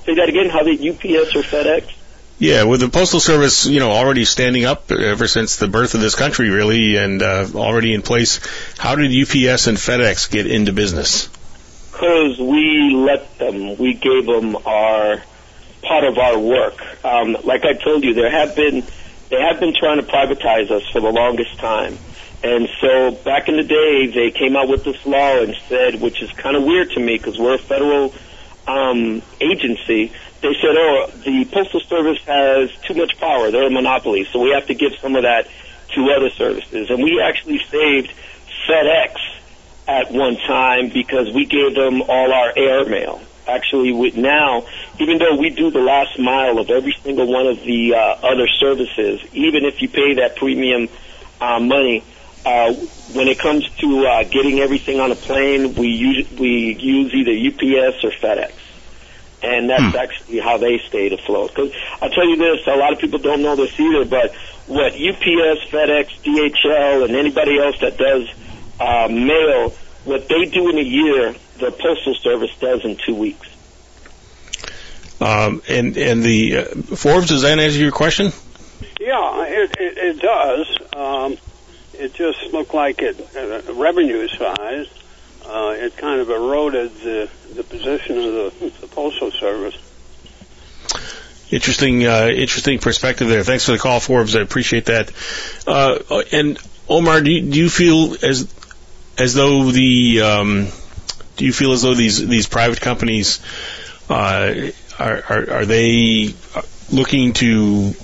Say that again. How did UPS or FedEx? Yeah, with the postal service, you know, already standing up ever since the birth of this country, really, and uh, already in place, how did UPS and FedEx get into business? Because we let them. We gave them our part of our work. Um, like I told you, there have been they have been trying to privatize us for the longest time. And so back in the day, they came out with this law and said, which is kind of weird to me because we're a federal um, agency. They said, oh, the Postal Service has too much power. They're a monopoly, so we have to give some of that to other services. And we actually saved FedEx at one time because we gave them all our air mail. Actually, with now, even though we do the last mile of every single one of the uh, other services, even if you pay that premium uh, money, uh, when it comes to uh, getting everything on a plane, we use we use either UPS or FedEx, and that's Hmm. actually how they stayed afloat. Because I'll tell you this: a lot of people don't know this either, but what UPS, FedEx, DHL, and anybody else that does uh, mail, what they do in a year, the postal service does in two weeks. Um, and and the uh, Forbes does that answer your question? Yeah, it, it, it does. Um, it just looked like it, uh, revenue size, uh, it kind of eroded the, the position of the, the Postal Service. Interesting, uh, interesting perspective there. Thanks for the call, Forbes. I appreciate that. Uh, and Omar, do you, do you feel as as though the um, do you feel as though these these private companies uh, are, are are they looking to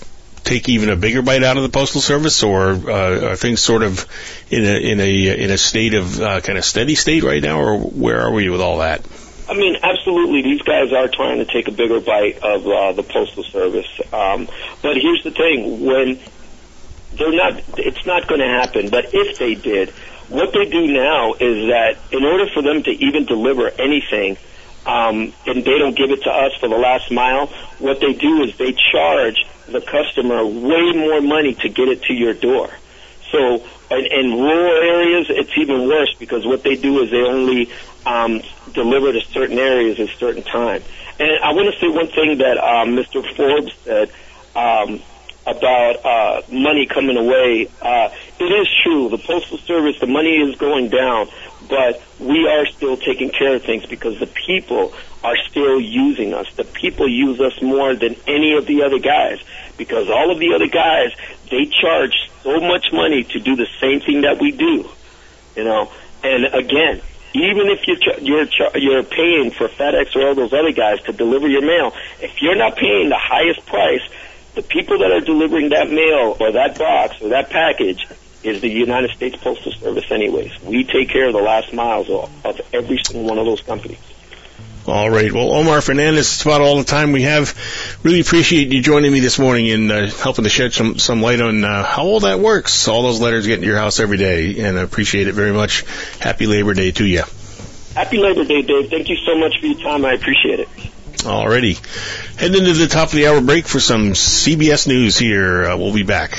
take even a bigger bite out of the postal service, or uh, are things sort of in a in a in a state of uh, kind of steady state right now, or where are we with all that? I mean, absolutely, these guys are trying to take a bigger bite of uh, the postal service. Um, but here's the thing: when they're not, it's not going to happen. But if they did, what they do now is that in order for them to even deliver anything, um, and they don't give it to us for the last mile, what they do is they charge the customer way more money to get it to your door. So in, in rural areas, it's even worse because what they do is they only um, deliver to certain areas at a certain time. And I want to say one thing that um, Mr. Forbes said um, about uh, money coming away. Uh, it is true. The Postal Service, the money is going down, but we are still taking care of things because the people are still using us. The people use us more than any of the other guys because all of the other guys, they charge so much money to do the same thing that we do. You know, and again, even if you're you're you're paying for FedEx or all those other guys to deliver your mail, if you're not paying the highest price, the people that are delivering that mail or that box or that package is the United States Postal Service anyways. We take care of the last miles of, of every single one of those companies. All right. Well, Omar Fernandez, it's about all the time we have. Really appreciate you joining me this morning and uh, helping to shed some some light on uh, how all that works. All those letters get to your house every day, and I appreciate it very much. Happy Labor Day to you. Happy Labor Day, Dave. Thank you so much for your time. I appreciate it. Alrighty. Heading into the top of the hour break for some CBS News here. Uh, we'll be back.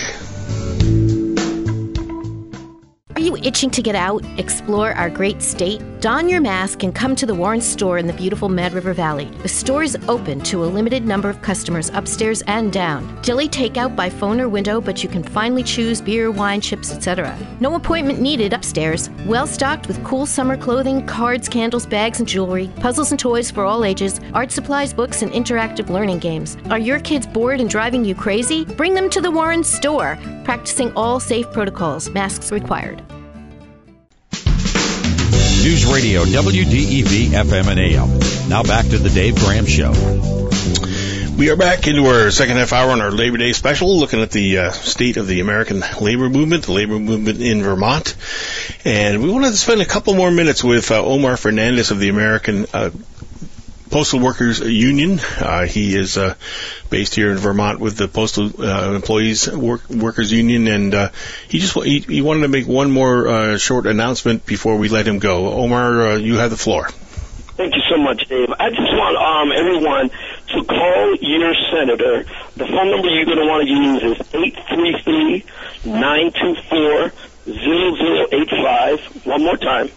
Are you itching to get out, explore our great state? Don your mask and come to the Warren store in the beautiful Mad River Valley. The store is open to a limited number of customers upstairs and down. Dilly takeout by phone or window, but you can finally choose beer, wine, chips, etc. No appointment needed upstairs. Well stocked with cool summer clothing, cards, candles, bags, and jewelry, puzzles and toys for all ages, art supplies, books, and interactive learning games. Are your kids bored and driving you crazy? Bring them to the Warren store, practicing all safe protocols, masks required. News Radio WDEV FM and AM. Now back to the Dave Gram Show. We are back into our second half hour on our Labor Day special, looking at the uh, state of the American labor movement, the labor movement in Vermont. And we wanted to spend a couple more minutes with uh, Omar Fernandez of the American uh, Postal Workers Union. Uh, he is uh, based here in Vermont with the Postal uh, Employees Work- Workers Union, and uh, he just he, he wanted to make one more uh, short announcement before we let him go. Omar, uh, you have the floor. Thank you so much, Dave. I just want um, everyone to call your senator. The phone number you're going to want to use is 833-924-0085. One more time.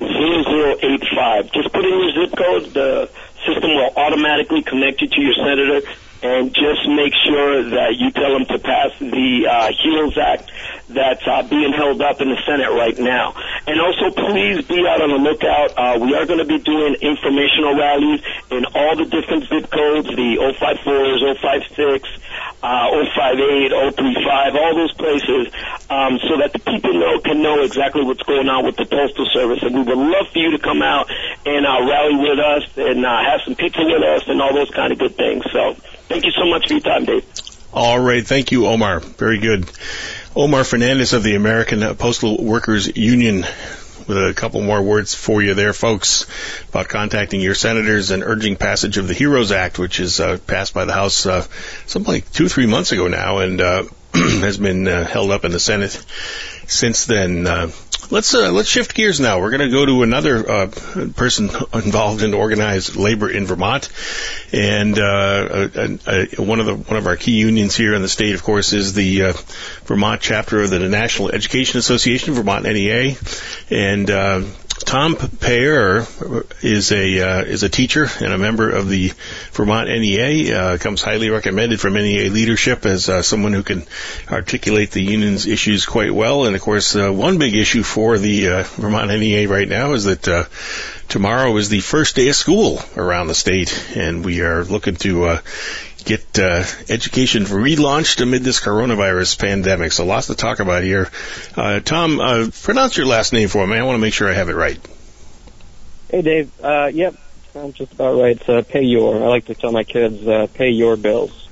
833-924-0085. Just put in your zip code. The system will automatically connect you to your senator. And just make sure that you tell them to pass the uh, HEALS Act that's uh, being held up in the Senate right now. And also, please be out on the lookout. Uh, we are going to be doing informational rallies in all the different zip codes, the 054s, 056, uh, 058, 035, all those places, um, so that the people know can know exactly what's going on with the Postal Service. And we would love for you to come out and uh, rally with us and uh, have some pizza with us and all those kind of good things. So thank you so much for your time, Dave. All right. Thank you, Omar. Very good. Omar Fernandez of the American Postal Workers Union with a couple more words for you there, folks, about contacting your senators and urging passage of the HEROES Act, which is uh, passed by the House uh, something like two, three months ago now. And uh, [CLEARS THROAT] has been uh, held up in the Senate since then. Let's uh, let's shift gears now. We're going to go to another uh, person involved in organized labor in Vermont, and uh, one of the one of our key unions here in the state, of course, is the uh, Vermont chapter of the National Education Association, Vermont NEA, and uh, Tom Payeur is a uh, is a teacher and a member of the Vermont NEA. Uh, comes highly recommended from NEA leadership as uh, someone who can articulate the union's issues quite well. And of course, uh, one big issue for the uh, Vermont NEA right now is that uh, tomorrow is the first day of school around the state, and we are looking to get uh, education relaunched amid this coronavirus pandemic. So lots to talk about here. Uh, Tom, uh, pronounce your last name for me. I want to make sure I have it right. Hey, Dave. Uh, yep, I'm just about right. It's uh, pay your. I like to tell my kids, uh, pay your bills.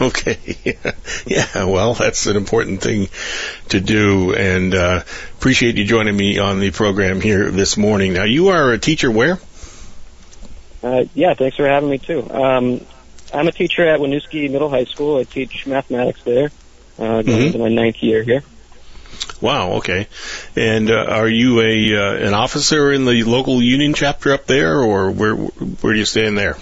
Okay. [LAUGHS] yeah, well, that's an important thing to do, and uh, appreciate you joining me on the program here this morning. Now, you are a teacher where? Uh, yeah, thanks for having me too. Um, I'm a teacher at Winooski Middle High School. I teach mathematics there. Uh, going mm-hmm. into my ninth year here. Wow. Okay. And uh, are you a uh, an officer in the local union chapter up there, or where where do you stand there?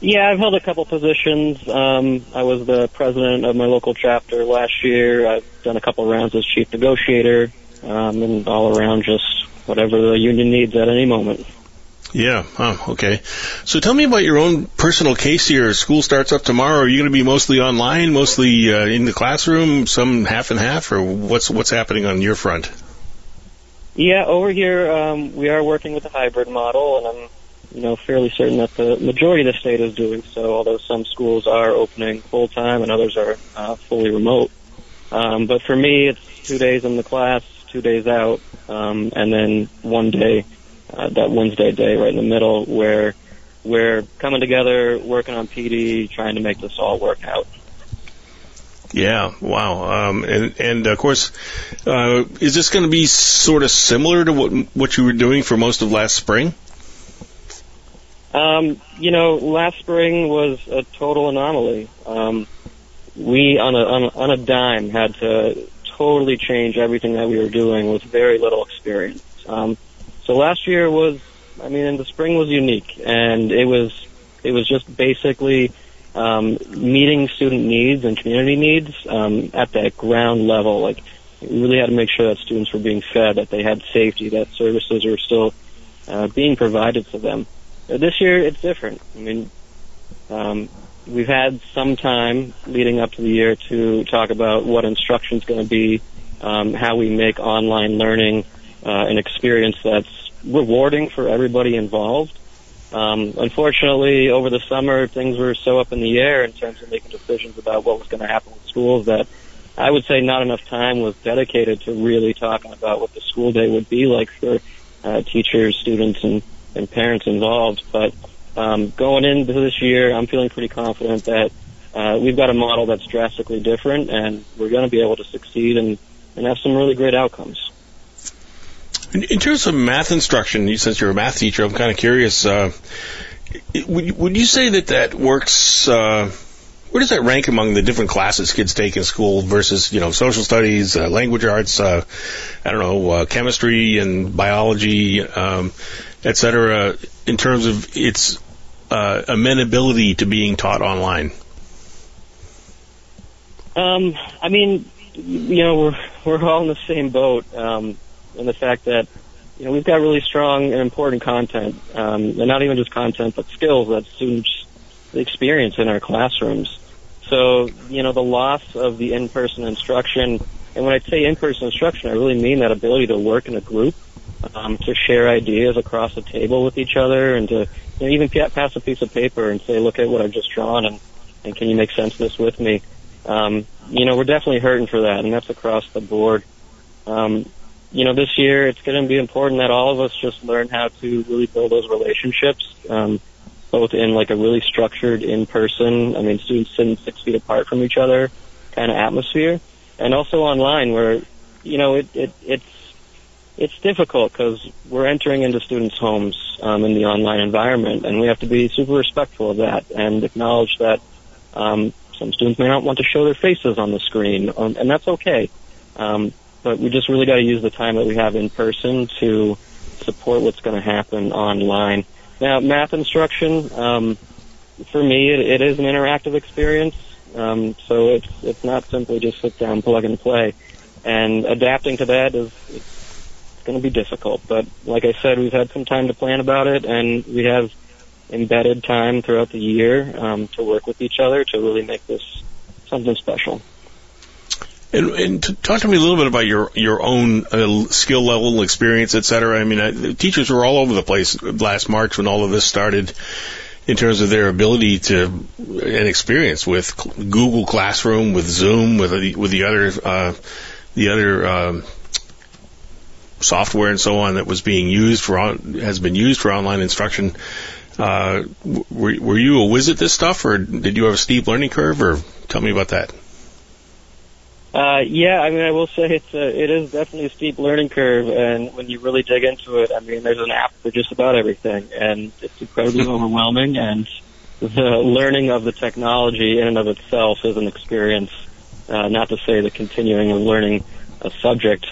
Yeah, I've held a couple positions. Um, I was the president of my local chapter last year. I've done a couple rounds as chief negotiator, um, and all around just whatever the union needs at any moment. Yeah. Oh, okay. So tell me about your own personal case here. School starts up tomorrow. Are you going to be mostly online, mostly uh, in the classroom, some half and half, or what's what's happening on your front? Yeah, over here um, we are working with a hybrid model, and I'm you know fairly certain that the majority of the state is doing so. Although some schools are opening full time and others are uh, fully remote. Um, but for me, it's two days in the class, two days out, um, and then one day uh, that Wednesday day right in the middle where we're coming together, working on PD, trying to make this all work out. Yeah, wow. Um, and, and of course, uh, is this going to be sort of similar to what what you were doing for most of last spring? Um, you know, last spring was a total anomaly. Um, we on a, on a on a dime had to totally change everything that we were doing with very little experience. Um, so last year was, I mean, in the spring was unique, and it was it was just basically um, meeting student needs and community needs um, at that ground level. Like we really had to make sure that students were being fed, that they had safety, that services were still uh, being provided to them. This year it's different. I mean, um, we've had some time leading up to the year to talk about what instruction is going to be, um, how we make online learning uh, an experience that's rewarding for everybody involved. Um, unfortunately, over the summer, things were so up in the air in terms of making decisions about what was going to happen with schools that I would say not enough time was dedicated to really talking about what the school day would be like for uh, teachers, students, and, and parents involved. But um, going into this year, I'm feeling pretty confident that uh, we've got a model that's drastically different, and we're going to be able to succeed and, and have some really great outcomes. In, in terms of math instruction, since you're a math teacher, I'm kind of curious. Uh, would, would you say that that works? Uh, where does that rank among the different classes kids take in school versus, you know, social studies, uh, language arts, uh, I don't know, uh, chemistry and biology, um, et cetera, in terms of its uh, amenability to being taught online? Um, I mean, you know, we're we're all in the same boat. Um, and the fact that you know we've got really strong and important content, um, and not even just content, but skills that students experience in our classrooms. So you know the loss of the in-person instruction, and when I say in-person instruction, I really mean that ability to work in a group, um, to share ideas across the table with each other, and to you know, even pass a piece of paper and say, "Look at what I've just drawn," and and can you make sense of this with me? Um, you know, we're definitely hurting for that, and that's across the board. Um, you know, this year it's going to be important that all of us just learn how to really build those relationships, um, both in like a really structured in person, I mean, students sitting six feet apart from each other kind of atmosphere, and also online where, you know, it, it it's it's difficult because we're entering into students' homes um, in the online environment, and we have to be super respectful of that and acknowledge that um, Some students may not want to show their faces on the screen, um, and that's okay. Um, but we just really got to use the time that we have in person to support what's going to happen online. Now, math instruction, um, for me, it, it is an interactive experience. Um, so it's it's not simply just sit down, plug and play, and adapting to that is it's going to be difficult. But like I said, we've had some time to plan about it, and we have embedded time throughout the year um, to work with each other to really make this something special. And, and to talk to me a little bit about your your own uh, skill level, experience, et cetera. I mean, I, teachers were all over the place last March when all of this started, in terms of their ability to and experience with Google Classroom, with Zoom, with the, with the other uh, the other um, software and so on that was being used for on, has been used for online instruction. Uh, were, were you a whiz at this stuff, or did you have a steep learning curve? Or tell me about that. Uh, yeah, I mean, I will say it's a, it is definitely a steep learning curve, and when you really dig into it, I mean, there's an app for just about everything, and it's incredibly [LAUGHS] overwhelming. And the learning of the technology in and of itself is an experience, uh, not to say the continuing of learning a subject.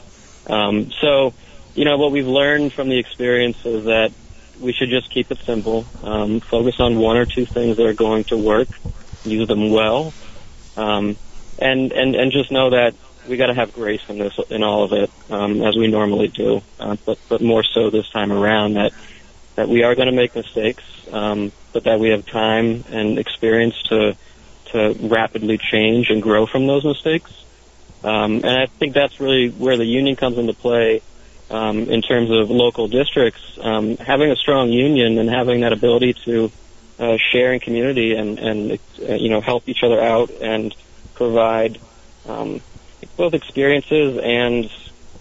Um, so, you know, what we've learned from the experience is that we should just keep it simple, um, focus on one or two things that are going to work, use them well. Um, and and and just know that we got to have grace in this in all of it um, as we normally do, uh, but but more so this time around that that we are going to make mistakes, um, but that we have time and experience to to rapidly change and grow from those mistakes. Um, and I think that's really where the union comes into play um, in terms of local districts. Um, having a strong union and having that ability to uh, share in community and and uh, you know help each other out and provide um, both experiences and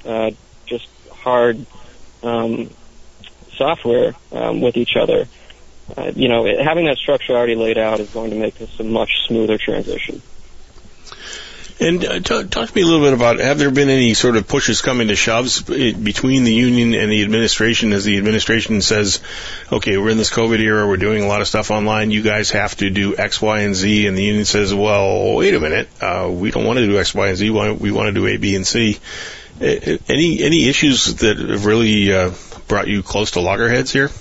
uh, just hard um, software um, with each other. Uh, you know, having that structure already laid out is going to make this a much smoother transition. And uh, talk, talk to me a little bit about have there been any sort of pushes coming to shoves between the union and the administration as the administration says, okay, we're in this COVID era, we're doing a lot of stuff online, you guys have to do X, Y, and Z, and the union says, well, wait a minute, uh, we don't want to do X, Y, and Z, we want to do A, B, and C. Any any issues that have really uh, brought you close to loggerheads here?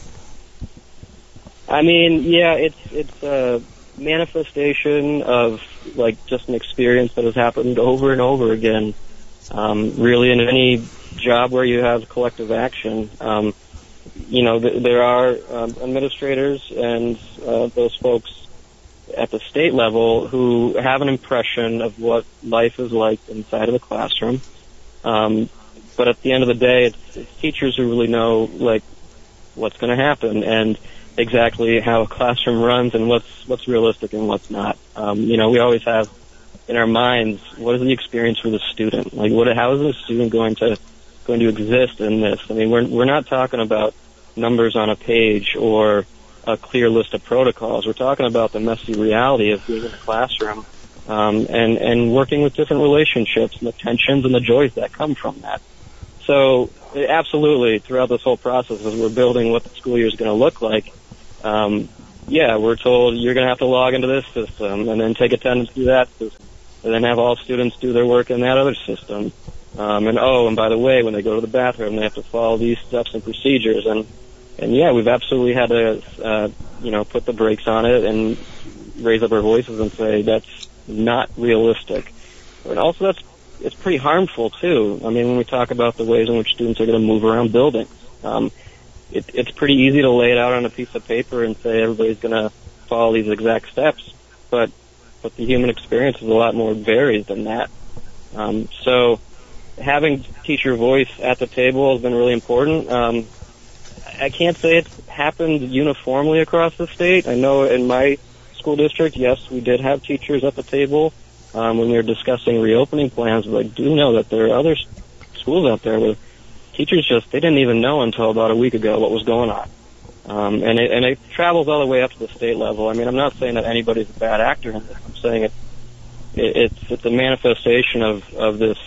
I mean, yeah, it's it's a manifestation of like just an experience that has happened over and over again. Um, really, in any job where you have collective action, um, you know, th- there are um, administrators and uh, those folks at the state level who have an impression of what life is like inside of the classroom. Um, but at the end of the day, it's, it's teachers who really know like what's going to happen and exactly how a classroom runs and what's what's realistic and what's not. Um, you know, we always have in our minds what is the experience for the student? Like, what how is the student going to going to exist in this? I mean, we're we're not talking about numbers on a page or a clear list of protocols. We're talking about the messy reality of being in a classroom um, and and working with different relationships and the tensions and the joys that come from that. So absolutely, throughout this whole process, as we're building what the school year is going to look like, um, yeah, we're told you're going to have to log into this system and then take attendance through that system, and then have all students do their work in that other system. Um, and oh, and by the way, when they go to the bathroom, they have to follow these steps and procedures. And and yeah, we've absolutely had to uh, you know put the brakes on it and raise up our voices and say that's not realistic. And also, that's it's pretty harmful too. I mean, when we talk about the ways in which students are going to move around buildings. Um, it, it's pretty easy to lay it out on a piece of paper and say everybody's going to follow these exact steps, but but the human experience is a lot more varied than that. Um, so having teacher voice at the table has been really important. Um, I can't say it's happened uniformly across the state. I know in my school district, yes, we did have teachers at the table um, when we were discussing reopening plans, but I do know that there are other schools out there where teachers just they didn't even know until about a week ago what was going on. Um, and it, and it travels all the way up to the state level. I mean, I'm not saying that anybody's a bad actor in this. I'm saying it, it it's it's a manifestation of of this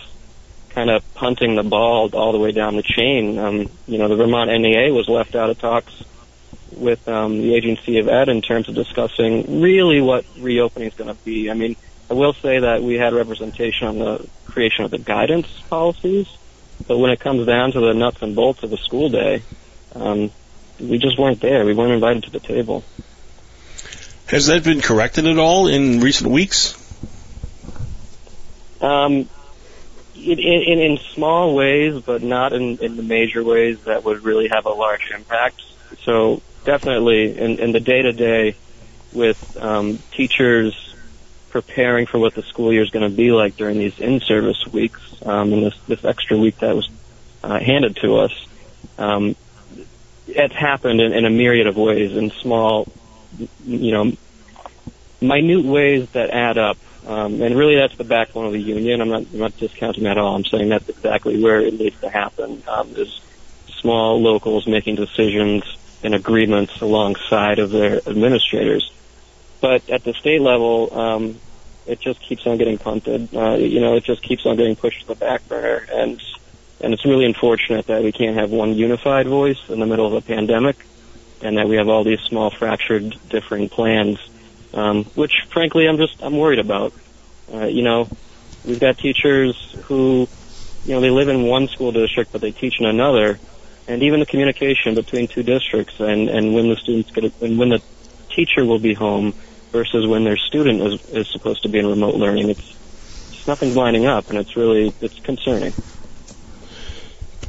kind of punting the ball all the way down the chain. Um, you know, the Vermont NEA was left out of talks with um, the agency of ed in terms of discussing really what reopening is going to be. I mean, I will say that we had representation on the creation of the guidance policies, but when it comes down to the nuts and bolts of a school day, um, we just weren't there. We weren't invited to the table. Has that been corrected at all in recent weeks? Um, in, in, in small ways, but not in, in the major ways that would really have a large impact. So definitely in, in the day to day with um, teachers preparing for what the school year is going to be like during these in-service weeks um, and this, this extra week that was uh, handed to us. Um, it's happened in, in a myriad of ways, in small, you know, minute ways that add up. Um, and really, that's the backbone of the union. I'm not, I'm not discounting that at all. I'm saying that's exactly where it needs to happen. Um, is small locals making decisions and agreements alongside of their administrators. But at the state level, um, it just keeps on getting punted. Uh, you know, it just keeps on getting pushed to the back burner, and and it's really unfortunate that we can't have one unified voice in the middle of a pandemic, and that we have all these small fractured, differing plans, um, which frankly I'm just I'm worried about. Uh, you know, we've got teachers who, you know, they live in one school district but they teach in another, and even the communication between two districts and and when the students get and when the teacher will be home versus when their student is, is supposed to be in remote learning. It's, it's nothing lining up, and it's really it's concerning.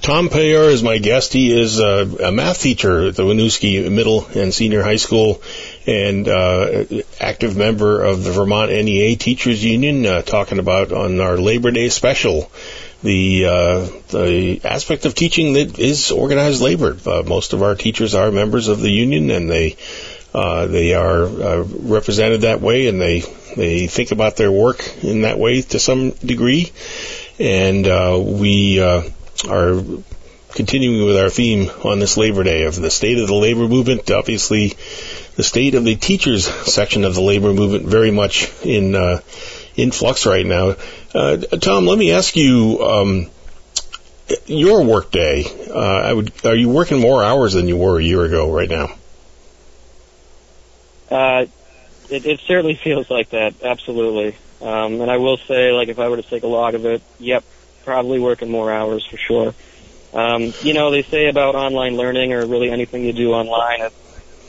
Tom Payeur is my guest. He is a, a math teacher at the Winooski Middle and Senior High School and uh, active member of the Vermont NEA Teachers Union, uh, talking about on our Labor Day special the uh, the aspect of teaching that is organized labor. Uh, most of our teachers are members of the union, and they uh, they are uh, represented that way, and they they think about their work in that way to some degree. And uh, we uh, are continuing with our theme on this Labor Day of the state of the labor movement. Obviously, the state of the teachers section of the labor movement very much in uh, in flux right now. Uh, Tom, let me ask you. Um, your workday, uh, I would, are you working more hours than you were a year ago right now? Uh, it, it certainly feels like that, absolutely. Um, and I will say, like, if I were to take a log of it, yep, probably working more hours for sure. Um, you know, they say about online learning or really anything you do online, it's,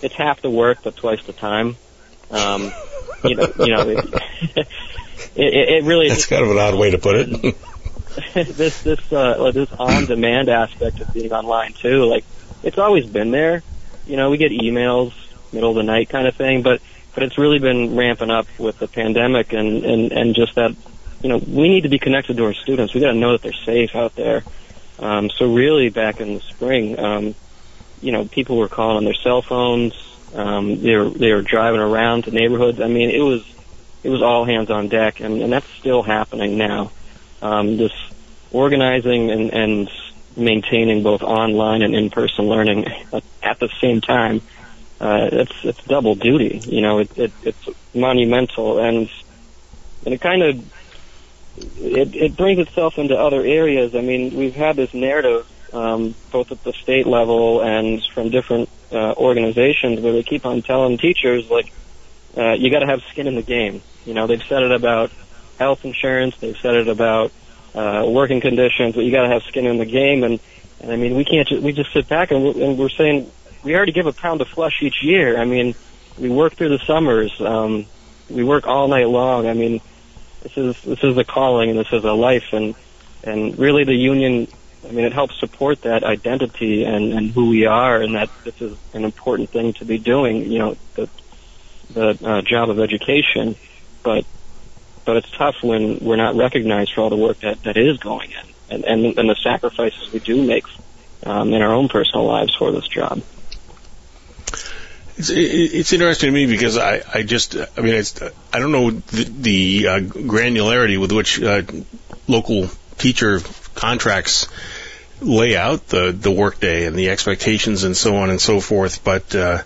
it's half the work but twice the time. Um, you know, you know, it, [LAUGHS] it, it really. That's kind of an odd way to put it. [LAUGHS] [LAUGHS] this this uh, this on demand aspect of being online too, like it's always been there. You know, we get emails middle of the night kind of thing. But but it's really been ramping up with the pandemic and and and just that you know we need to be connected to our students. We got to know that they're safe out there. Um, so really, back in the spring, um, you know, people were calling on their cell phones. Um, they were they were driving around to neighborhoods. I mean, it was it was all hands on deck, and, and that's still happening now. Um, organizing and, and maintaining both online and in-person learning [LAUGHS] at the same time uh, it's it's double duty. You know, it, it it's monumental, and and it kind of it it brings itself into other areas. I mean, we've had this narrative um, both at the state level and from different uh, organizations where they keep on telling teachers like uh, you got to have skin in the game. You know, they've said it about health insurance, they've said it about uh, working conditions, but you got to have skin in the game. And, and I mean, we can't just, we just sit back and we're, and we're saying we already give a pound of flesh each year. I mean, we work through the summers. Um, we work all night long. I mean, this is this is a calling and this is a life, and and really the union. I mean, it helps support that identity and and who we are, and that this is an important thing to be doing. You know, the the uh, job of education, but but it's tough when we're not recognized for all the work that that is going in, and and, and the sacrifices we do make um, in our own personal lives for this job. It's, it's interesting to me because I, I just, I mean, it's, I don't know the, the uh, granularity with which uh, local teacher contracts lay out the the workday and the expectations and so on and so forth. But uh,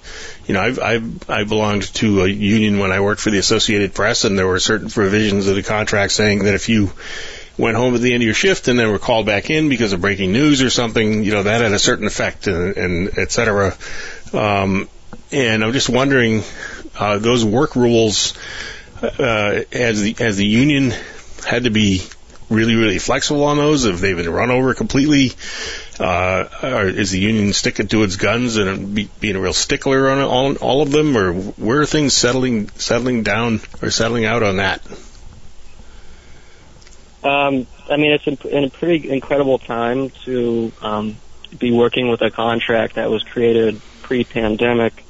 you know, I've, I've I belonged to a union when I worked for the Associated Press, and there were certain provisions of the contract saying that if you went home at the end of your shift and then were called back in because of breaking news or something, you know, that had a certain effect and, and et cetera. Um, and I'm just wondering, uh, those work rules, uh, as the as the union had to be really really flexible on those. Have they been run over completely? Uh, is the union sticking to its guns and be, being a real stickler on all, all of them, or where are things settling settling down or settling out on that? Um, I mean, it's in a pretty incredible time to um, be working with a contract that was created pre-pandemic,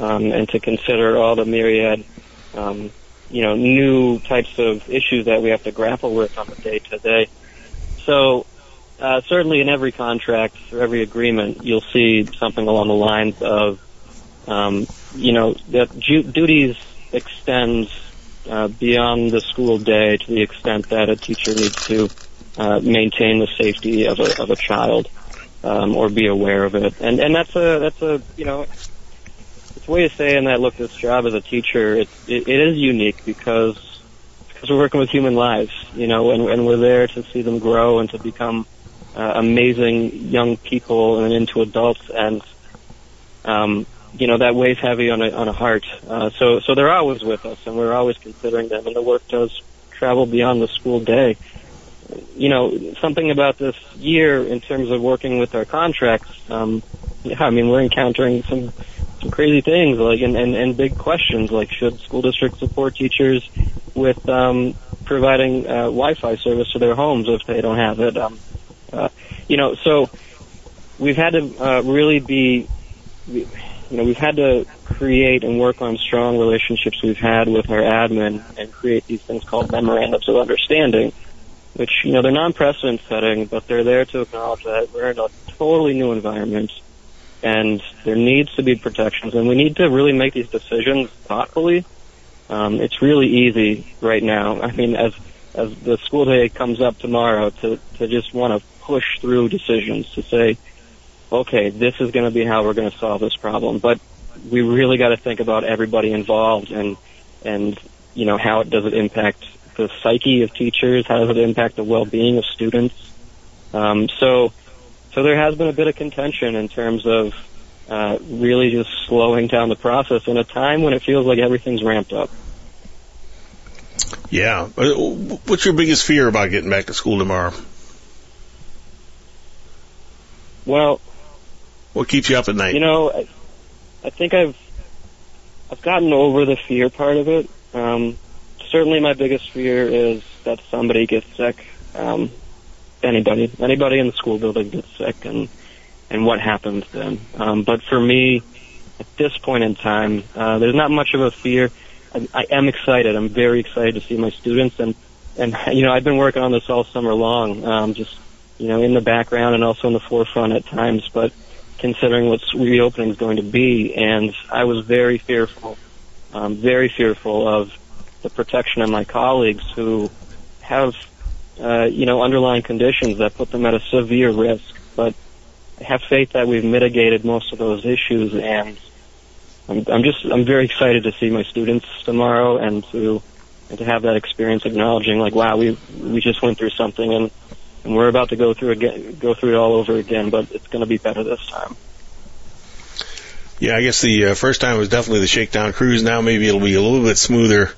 um, and to consider all the myriad, um, you know, new types of issues that we have to grapple with on the day to day. So, uh, certainly in every contract or every agreement, you'll see something along the lines of, um, you know, that ju- duties extend uh, beyond the school day to the extent that a teacher needs to uh, maintain the safety of a of a child um, or be aware of it. And and that's a that's a you know it's a way of saying that look, this job as a teacher it it, it is unique because because we're working with human lives, you know, and, and we're there to see them grow and to become uh, amazing young people and into adults and um, you know that weighs heavy on a on a heart. Uh, so so they're always with us, and we're always considering them, and the work does travel beyond the school day. You know something about this year in terms of working with our contracts. Um, yeah, I mean we're encountering some some crazy things like and, and and big questions like should school districts support teachers with um, providing uh, Wi-Fi service to their homes if they don't have it. Um, uh, you know, so we've had to uh, really be you know, we've had to create and work on strong relationships we've had with our admin and create these things called memorandums of understanding, which, you know, they're non-precedent setting, but they're there to acknowledge that we're in a totally new environment and there needs to be protections and we need to really make these decisions thoughtfully. Um, it's really easy right now. I mean, as, as the school day comes up tomorrow to, to just want to push through decisions to say, okay, this is going to be how we're going to solve this problem. But we really got to think about everybody involved and and you know how it does it impact the psyche of teachers, how does it impact the well-being of students. Um, so so there has been a bit of contention in terms of uh, really just slowing down the process in a time when it feels like everything's ramped up. Yeah. Uh, what's your biggest fear about getting back to school tomorrow? Well, what keeps you up at night? You know, I, I think I've I've gotten over the fear part of it. Um, certainly, my biggest fear is that somebody gets sick. Um, anybody, anybody in the school building gets sick, and and what happens then? Um, but for me, at this point in time, uh, there's not much of a fear. I, I am excited. I'm very excited to see my students, and and you know, I've been working on this all summer long. Um, just you know, in the background and also in the forefront at times, but considering what reopening is going to be. And I was very fearful, um, very fearful of the protection of my colleagues who have, uh, you know, underlying conditions that put them at a severe risk. But I have faith that we've mitigated most of those issues, and I'm, I'm just I'm very excited to see my students tomorrow and to and to have that experience, acknowledging like, wow, we we just went through something and and we're about to go through again, go through it all over again, but it's going to be better this time. Yeah, I guess the uh, first time was definitely the shakedown cruise. Now maybe it'll be a little bit smoother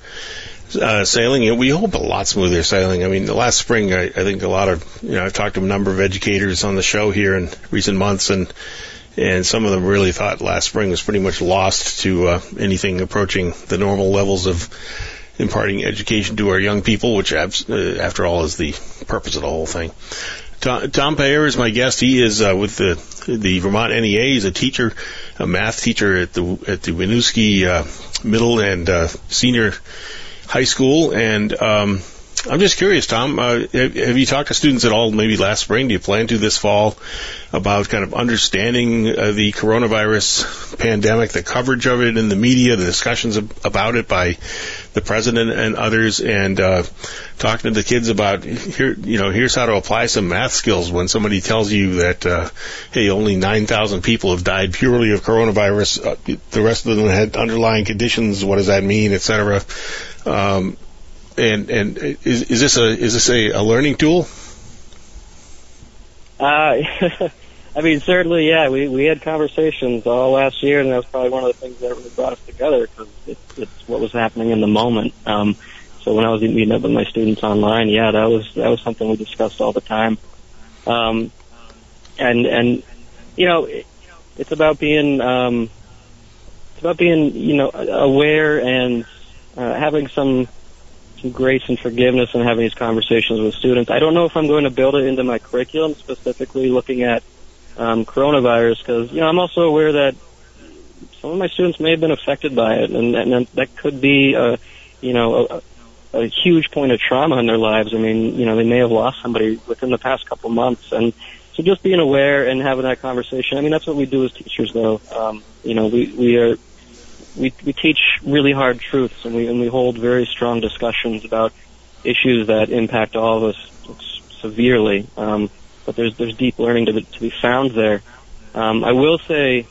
uh, sailing. We hope a lot smoother sailing. I mean, the last spring, I, I think a lot of you know I've talked to a number of educators on the show here in recent months, and and some of them really thought last spring was pretty much lost to uh, anything approaching the normal levels of imparting education to our young people, which uh, after all is the purpose of the whole thing. Tom, Tom Payeur is my guest. He is uh, with the the Vermont NEA. He's a teacher, a math teacher at the at the Winooski uh, Middle and uh, Senior High School, and um, I'm just curious, Tom. Uh, have, you talked to students at all? Maybe last spring. Do you plan to this fall about kind of understanding uh, the coronavirus pandemic, the coverage of it in the media, the discussions about it by the president and others, and uh, talking to the kids about here, you know, here's how to apply some math skills when somebody tells you that, uh, hey, only 9,000 people have died purely of coronavirus. Uh, the rest of them had underlying conditions. What does that mean, et cetera? Um, and and is is this a is this a, a learning tool? Uh, [LAUGHS] I mean, certainly, yeah. We we had conversations all last year, and that was probably one of the things that really brought us together because it, it's what was happening in the moment. Um, so when I was meeting up with my students online, yeah, that was that was something we discussed all the time. Um, and and you know, it, it's about being um, it's about being you know aware and uh, having some grace and forgiveness and having these conversations with students. I don't know if I'm going to build it into my curriculum, specifically looking at um, coronavirus, because you know I'm also aware that some of my students may have been affected by it, and, and that could be a you know a, a huge point of trauma in their lives. I mean, you know, they may have lost somebody within the past couple months, and so just being aware and having that conversation. I mean, that's what we do as teachers, though. Um, you know, we we are we we teach really hard truths, and we and we hold very strong discussions about issues that impact all of us severely. Um, but there's there's deep learning to be, to be found there. Um, I will say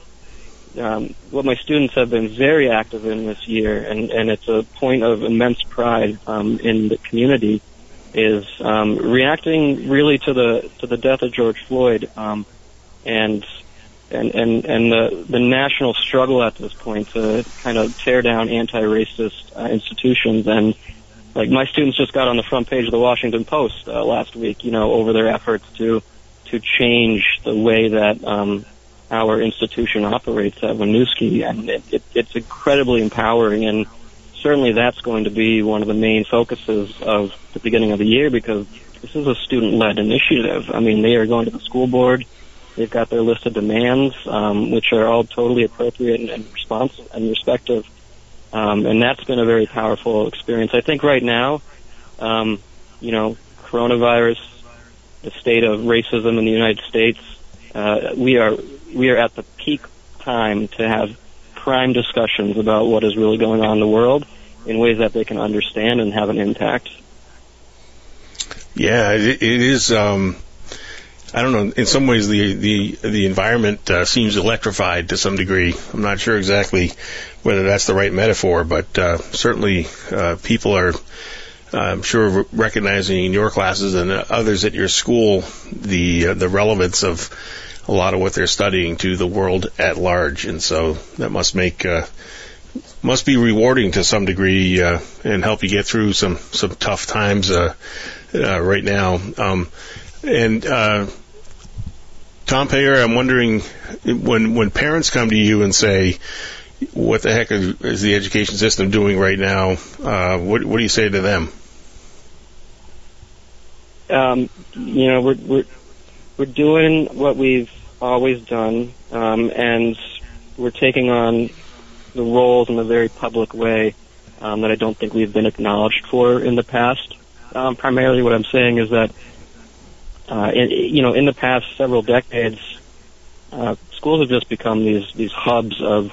um, what my students have been very active in this year, and, and it's a point of immense pride um, in the community, is um, reacting really to the to the death of George Floyd, um, and and and and the the national struggle at this point to kind of tear down anti-racist uh, institutions and like my students just got on the front page of the Washington Post uh, last week, you know, over their efforts to to change the way that um, our institution operates at Winooski, and it, it, it's incredibly empowering. And certainly, that's going to be one of the main focuses of the beginning of the year because this is a student-led initiative. I mean, they are going to the school board. They've got their list of demands, um, which are all totally appropriate and, and responsive and respective um, and that's been a very powerful experience. I think right now, um, you know, coronavirus, the state of racism in the United States, uh, we are we are at the peak time to have prime discussions about what is really going on in the world in ways that they can understand and have an impact. Yeah, it, it is. Um, I don't know. In some ways, the the the environment uh, seems electrified to some degree. I'm not sure exactly whether that's the right metaphor, but uh, certainly uh, people are. I'm sure recognizing in your classes and others at your school the uh, the relevance of a lot of what they're studying to the world at large, and so that must make uh, must be rewarding to some degree uh, and help you get through some some tough times uh, uh, right now. Um, and uh, Tom Payeur, I'm wondering when when parents come to you and say, "What the heck is the education system doing right now?" Uh, what what do you say to them? Um, you know, we're we're we're doing what we've always done, um, and we're taking on the roles in a very public way um, that I don't think we've been acknowledged for in the past. Um, primarily, what I'm saying is that uh, you know, in the past several decades, uh, schools have just become these these hubs of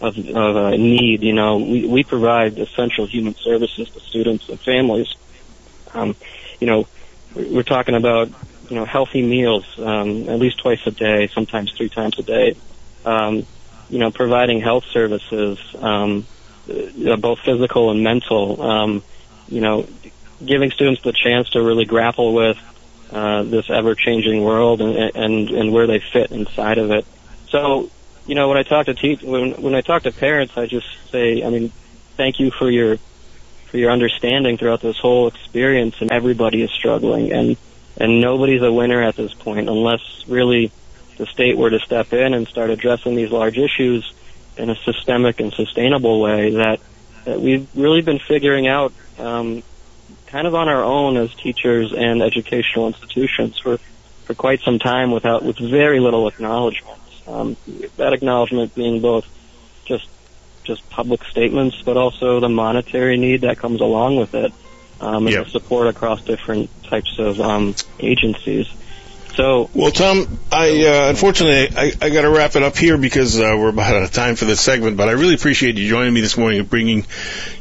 of, of uh, need. You know, we we provide essential human services to students and families. Um, you know, we're talking about you know healthy meals um, at least twice a day, sometimes three times a day. Um, you know, providing health services, um, uh, both physical and mental. Um, you know, giving students the chance to really grapple with uh, this ever-changing world and, and and where they fit inside of it. So, you know, when I talk to te- when when I talk to parents, I just say, I mean, thank you for your for your understanding throughout this whole experience. And everybody is struggling, and and nobody's a winner at this point unless really the state were to step in and start addressing these large issues in a systemic and sustainable way that that we've really been figuring out um, kind of on our own as teachers and educational institutions for, for quite some time without with very little acknowledgement. Um, that acknowledgement being both just just public statements, but also the monetary need that comes along with it, um, and yep. the support across different types of um, agencies. So, well, Tom, I uh, unfortunately I, I got to wrap it up here because uh, we're about out of time for this segment. But I really appreciate you joining me this morning and bringing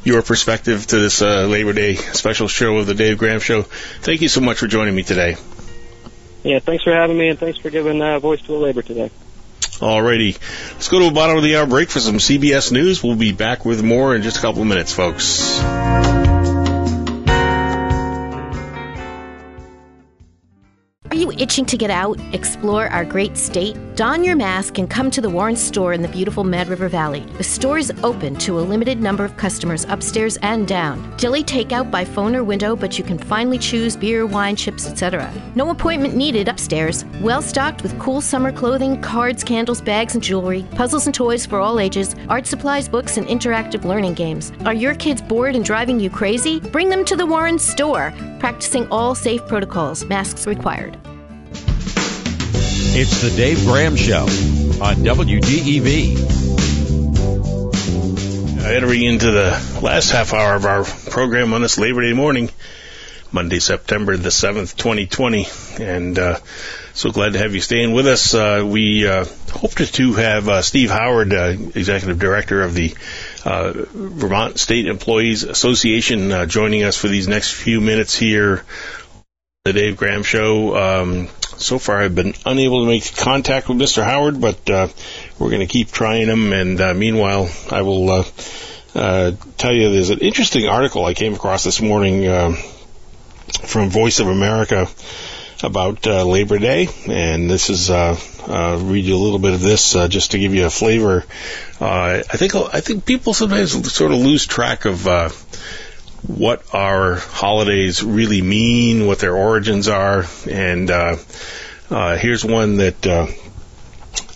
your perspective to this uh, Labor Day special show of the Dave Gram Show. Thank you so much for joining me today. Yeah, thanks for having me, and thanks for giving uh, voice to labor today. Alrighty, let's go to a bottom of the hour break for some CBS News. We'll be back with more in just a couple of minutes, folks. Itching to get out, explore our great state? Don your mask and come to the Warren store in the beautiful Mad River Valley. The store is open to a limited number of customers upstairs and down. Dilly takeout by phone or window, but you can finally choose beer, wine, chips, etc. No appointment needed upstairs. Well stocked with cool summer clothing, cards, candles, bags, and jewelry, puzzles and toys for all ages, art supplies, books, and interactive learning games. Are your kids bored and driving you crazy? Bring them to the Warren store, practicing all safe protocols, masks required. It's the Dave Gram Show on WDEV. Entering into the last half hour of our program on this Labor Day morning, Monday, September the 7th, 2020. And uh, so glad to have you staying with us. Uh, we uh, hope to have uh, Steve Howard, uh, Executive Director of the uh, Vermont State Employees Association, uh, joining us for these next few minutes here. The Dave Gram Show. Um, so far, I've been unable to make contact with Mr. Howard, but uh, we're going to keep trying him. And uh, meanwhile, I will uh, uh, tell you there's an interesting article I came across this morning uh, from Voice of America about uh, Labor Day, and this is uh, read you a little bit of this just to give you a flavor. I think I think people sometimes sort of lose track of what our holidays really mean, what their origins are, and uh, uh, here's one that. Uh,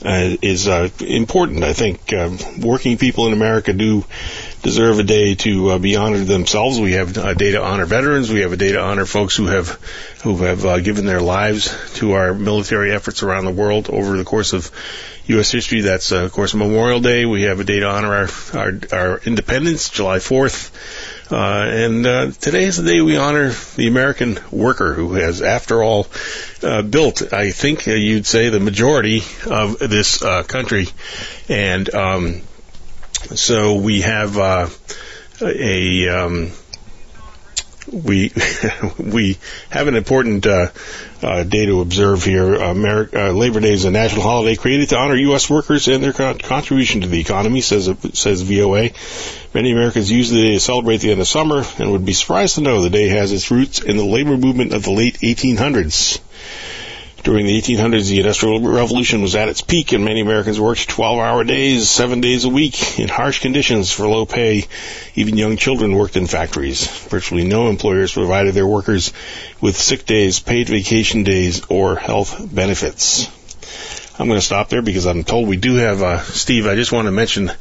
uh, is uh, important. I think uh, working people in America do deserve a day to be honored themselves. We have a day to honor veterans. We have a day to honor folks who have who have given their lives to our military efforts around the world over the course of U.S. history. That's of course Memorial Day. We have a day to honor our our, our independence, July 4th. Uh, and uh, today is the day we honor the American worker who has, after all, uh, built, I think uh, you'd say, the majority of this uh, country. And um, so we have uh, a. Um, we [LAUGHS] we have an important uh, uh, day to observe here. America, uh, Labor Day is a national holiday created to honor U.S. workers and their con- contribution to the economy, says says VOA. Many Americans use the day to celebrate the end of summer, and would be surprised to know the day has its roots in the labor movement of the late 1800s. During the 1800s, the Industrial Revolution was at its peak, and many Americans worked 12-hour days, seven days a week, in harsh conditions for low pay. Even young children worked in factories. Virtually no employers provided their workers with sick days, paid vacation days, or health benefits. I'm going to stop there because I'm told we do have uh, Steve. I just want to mention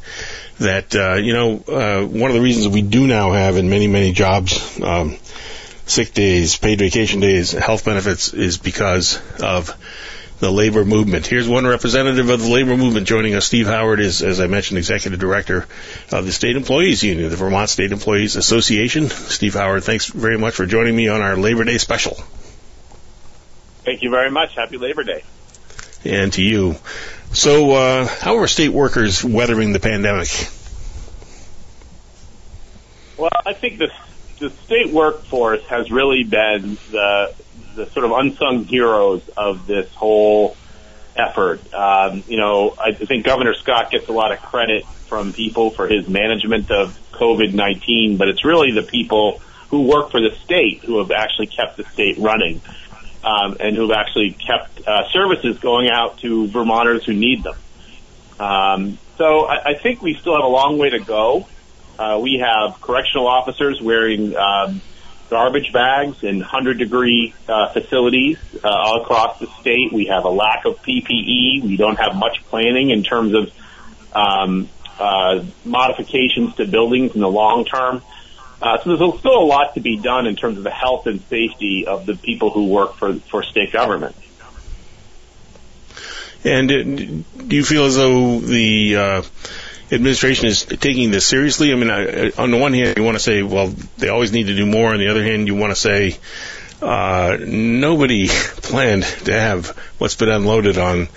that uh, you know uh, one of the reasons we do now have in many many jobs. Um, sick days, paid vacation days, health benefits is because of the labor movement. Here's one representative of the labor movement joining us. Steve Howard is, as I mentioned, executive director of the State Employees Union, the Vermont State Employees Association. Steve Howard, thanks very much for joining me on our Labor Day special. Thank you very much. Happy Labor Day. And to you. So, uh, how are state workers weathering the pandemic? Well, I think the the state workforce has really been the the sort of unsung heroes of this whole effort. Um, you know, I think Governor Scott gets a lot of credit from people for his management of COVID nineteen, but it's really the people who work for the state who have actually kept the state running. Um, and who have actually kept uh, services going out to Vermonters who need them. Um, so I, I think we still have a long way to go. Uh, we have correctional officers wearing um, garbage bags in 100 degree uh, facilities uh, all across the state. We have a lack of PPE. We don't have much planning in terms of um, uh, modifications to buildings in the long term. Uh, so there's still a lot to be done in terms of the health and safety of the people who work for, for state government. And do you feel as though the uh, administration is taking this seriously? I mean, I, on the one hand, you want to say, well, they always need to do more. On the other hand, you want to say, uh, nobody [LAUGHS] planned to have what's been unloaded on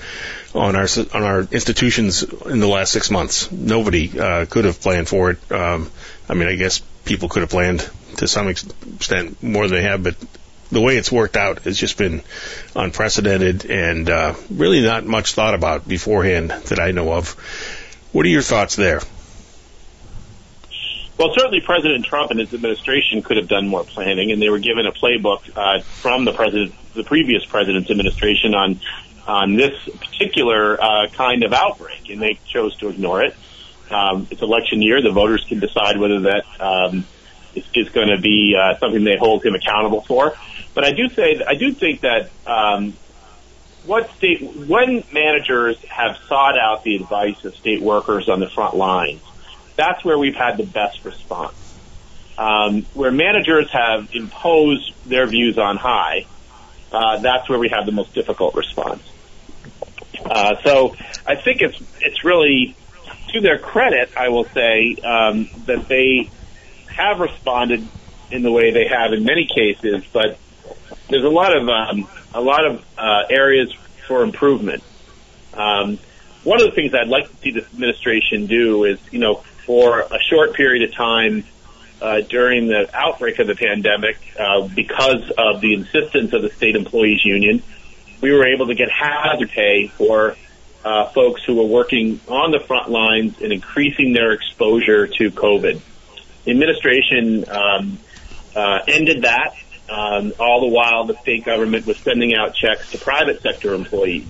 on our on our institutions in the last six months. Nobody uh, could have planned for it. Um, I mean, I guess people could have planned to some extent more than they have, but the way it's worked out has just been unprecedented and uh, really not much thought about beforehand that I know of. What are your thoughts there? Well, certainly President Trump and his administration could have done more planning, and they were given a playbook uh, from the president the previous president's administration on on this particular uh, kind of outbreak, and they chose to ignore it. Um, it's election year; the voters can decide whether that um, is, is going to be uh, something they hold him accountable for. But I do say I do think that um, what state when managers have sought out the advice of state workers on the front lines, that's where we've had the best response. Um, where managers have imposed their views on high, uh, that's where we have the most difficult response. Uh, so I think it's it's really to their credit, I will say um, that they have responded in the way they have in many cases, but there's a lot of um, a lot of uh, areas for improvement. Um, one of the things I'd like to see this administration do is, you know, for a short period of time uh, during the outbreak of the pandemic, uh, because of the insistence of the state employees union, we were able to get hazard pay for uh, folks who were working on the front lines and increasing their exposure to COVID. The administration um, uh, ended that um, all the while, the state government was sending out checks to private sector employees.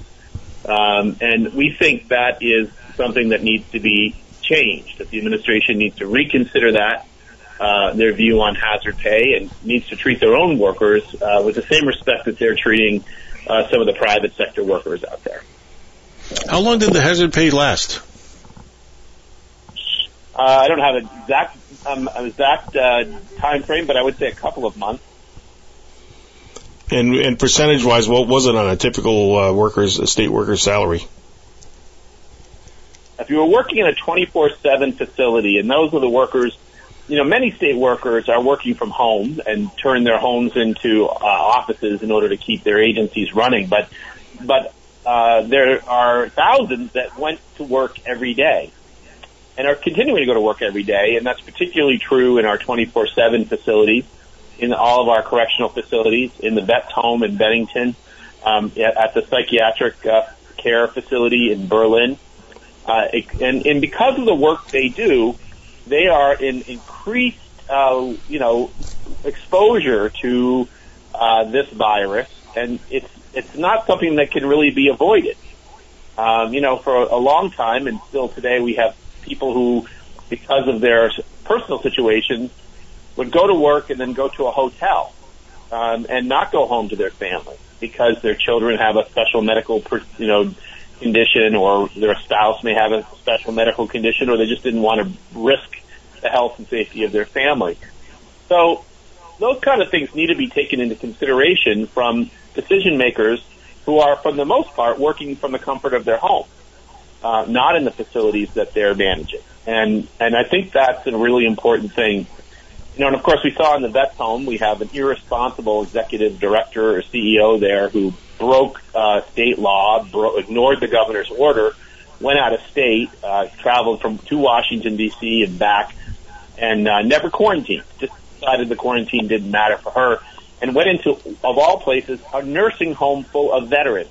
Um, and we think that is something that needs to be changed, that the administration needs to reconsider that, uh, their view on hazard pay, and needs to treat their own workers uh, with the same respect that they're treating uh, some of the private sector workers out there. How long did the hazard pay last? Uh, I don't have an exact um, exact uh, time frame, but I would say a couple of months. And, and percentage wise, what was it on a typical uh, worker's a state worker's salary? If you were working in a 24/7 facility, and those are the workers, you know, many state workers are working from home and turn their homes into uh, offices in order to keep their agencies running. But but uh, there are thousands that went to work every day and are continuing to go to work every day, and that's particularly true in our 24/7 facilities in all of our correctional facilities, in the vet's home in Bennington, um, at the psychiatric uh, care facility in Berlin. Uh, and, and because of the work they do, they are in increased, uh, you know, exposure to uh, this virus, and it's it's not something that can really be avoided. Um, you know, for a long time, and still today, we have people who, because of their personal situations, would go to work and then go to a hotel um, and not go home to their family because their children have a special medical, you know, condition or their spouse may have a special medical condition or they just didn't want to risk the health and safety of their family. So those kind of things need to be taken into consideration from decision makers who are, for the most part, working from the comfort of their home, uh, not in the facilities that they're managing. And and I think that's a really important thing you know, and of course we saw in the vet's home, we have an irresponsible executive director or CEO there who broke uh, state law, bro- ignored the governor's order, went out of state, uh, traveled from to Washington D.C. and back, and uh, never quarantined. Just decided the quarantine didn't matter for her, and went into, of all places, a nursing home full of veterans.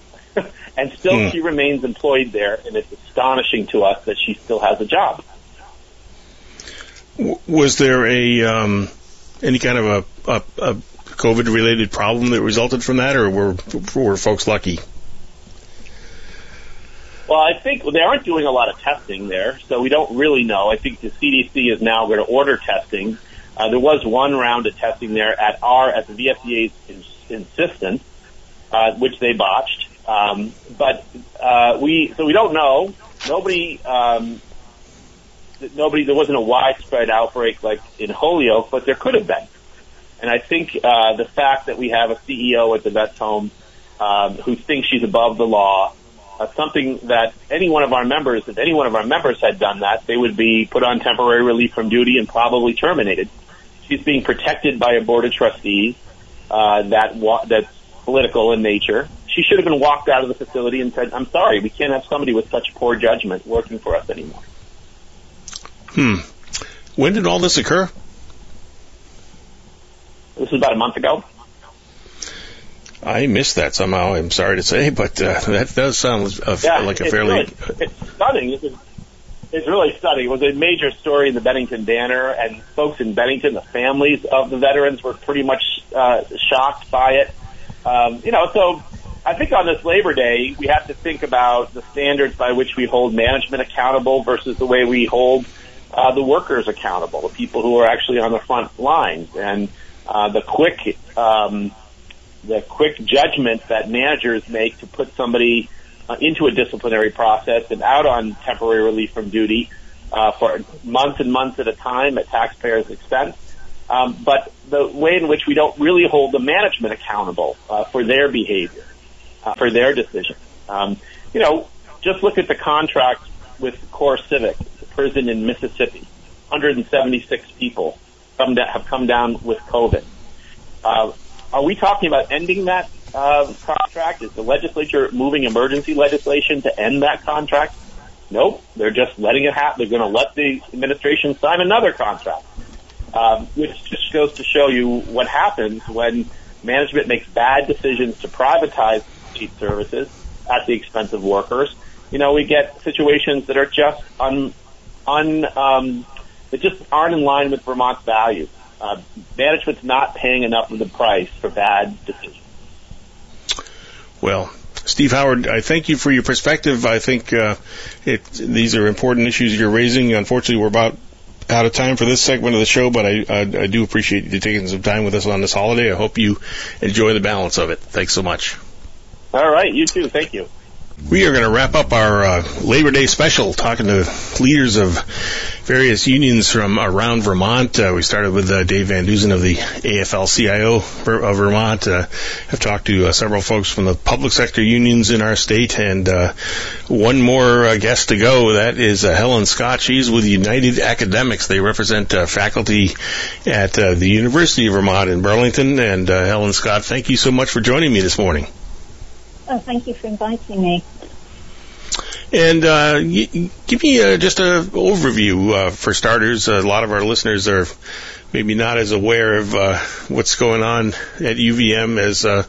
[LAUGHS] and still, mm. she remains employed there, and it's astonishing to us that she still has a job was there a um, any kind of a, a, a COVID related problem that resulted from that, or were were folks lucky? Well, I think they aren't doing a lot of testing there, so we don't really know. I think the CDC is now going to order testing. Uh, there was one round of testing there at our at the VSEA's insistence, uh, which they botched. Um, but uh, we so we don't know. Nobody um, nobody, there wasn't a widespread outbreak like in Holyoke, but there could have been. And I think uh, the fact that we have a CEO at the vet's home um, who thinks she's above the law, uh, something that any one of our members, if any one of our members had done that, they would be put on temporary relief from duty and probably terminated. She's being protected by a board of trustees uh, that wa- that's political in nature. She should have been walked out of the facility and said, "I'm sorry, we can't have somebody with such poor judgment working for us anymore." Hmm. When did all this occur? This was about a month ago. I missed that somehow. I'm sorry to say, but uh, that does sound a, yeah, like a fairly. Really, it's stunning. It's, it's really stunning. It was a major story in the Bennington Banner, and folks in Bennington, the families of the veterans, were pretty much uh, shocked by it. Um, you know, so I think on this Labor Day, we have to think about the standards by which we hold management accountable versus the way we hold uh, the workers accountable, the people who are actually on the front lines, and uh, the quick um, the quick judgment that managers make to put somebody uh, into a disciplinary process and out on temporary relief from duty uh, for months and months at a time at taxpayers' expense. Um, but the way in which we don't really hold the management accountable uh, for their behavior, uh, for their decisions. Um, you know, just look at the contract with CoreCivic, the prison in Mississippi. 176 people come da- have come down with COVID. Uh, are we talking about ending that uh, contract? Is the legislature moving emergency legislation to end that contract? Nope, they're just letting it happen. They're going to let the administration sign another contract, um, which just goes to show you what happens when management makes bad decisions to privatize these services at the expense of workers. You know, we get situations that are just un, un um, that just aren't in line with Vermont's values. Uh, management's not paying enough of the price for bad decisions. Well, Steve Howard, I thank you for your perspective. I think uh, it, these are important issues you're raising. Unfortunately, we're about out of time for this segment of the show, but I, I, I do appreciate you taking some time with us on this holiday. I hope you enjoy the balance of it. Thanks so much. All right, you too. Thank you. We are going to wrap up our uh, Labor Day special talking to leaders of various unions from around Vermont. Uh, we started with uh, Dave Van Deusen of the AFL-CIO of Vermont. Uh, I've talked to uh, several folks from the public sector unions in our state, and uh, one more uh, guest to go. That is uh, Helen Scott. She's with United Academics. They represent uh, faculty at uh, the University of Vermont in Burlington. And uh, Helen Scott, thank you so much for joining me this morning. Oh, thank you for inviting me. And uh, y- give me uh, just an overview uh, for starters. a lot of our listeners are maybe not as aware of uh, what's going on at UVM as uh,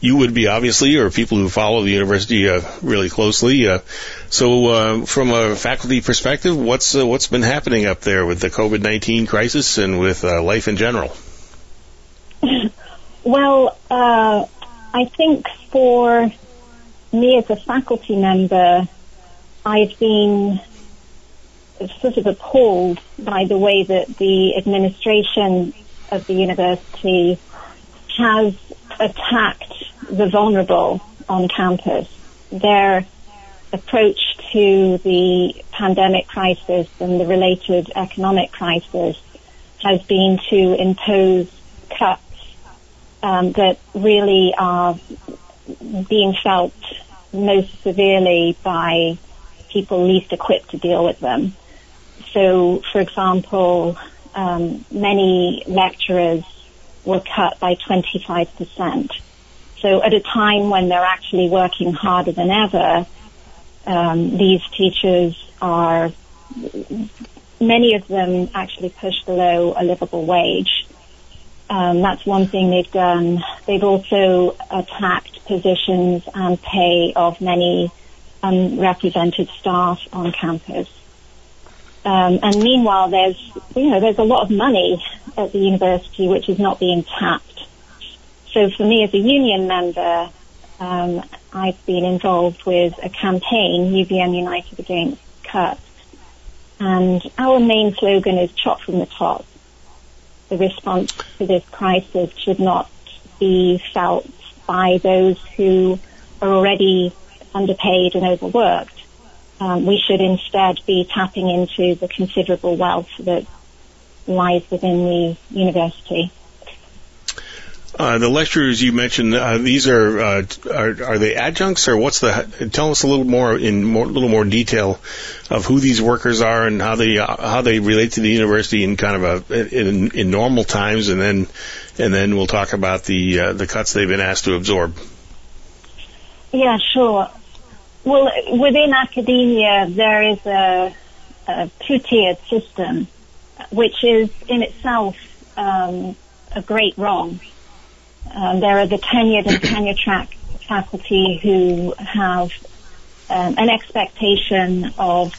you would be, obviously, or people who follow the university uh, really closely. Uh, so, uh, from a faculty perspective, what's uh, what's been happening up there with the COVID nineteen crisis and with uh, life in general? [LAUGHS] Well, uh, I think for me as a faculty member, I've been sort of appalled by the way that the administration of the university has attacked the vulnerable on campus. Their approach to the pandemic crisis and the related economic crisis has been to impose cuts um, that really are being felt most severely by people least equipped to deal with them. So, for example, um, many lecturers were cut by 25%. So at a time when they're actually working harder than ever, um, these teachers are, many of them actually push below a livable wage. Um, that's one thing they've done. They've also attacked positions and pay of many unrepresented staff on campus. Um, and meanwhile, there's you know there's a lot of money at the university which is not being tapped. So for me as a union member, um, I've been involved with a campaign, UVM United Against Cuts, and our main slogan is "Chop from the top." The response to this crisis should not be felt by those who are already underpaid and overworked. Um, we should instead be tapping into the considerable wealth that lies within the university. Uh, the lecturers you mentioned, uh, these are, uh, are are they adjuncts or what's the? Tell us a little more in more little more detail of who these workers are and how they how they relate to the university in kind of a in, in normal times, and then and then we'll talk about the uh, the cuts they've been asked to absorb. Yeah, sure. Well, within academia, there is a, a two-tiered system, which is in itself um, a great wrong. Um, there are the tenured and tenure track faculty who have um, an expectation of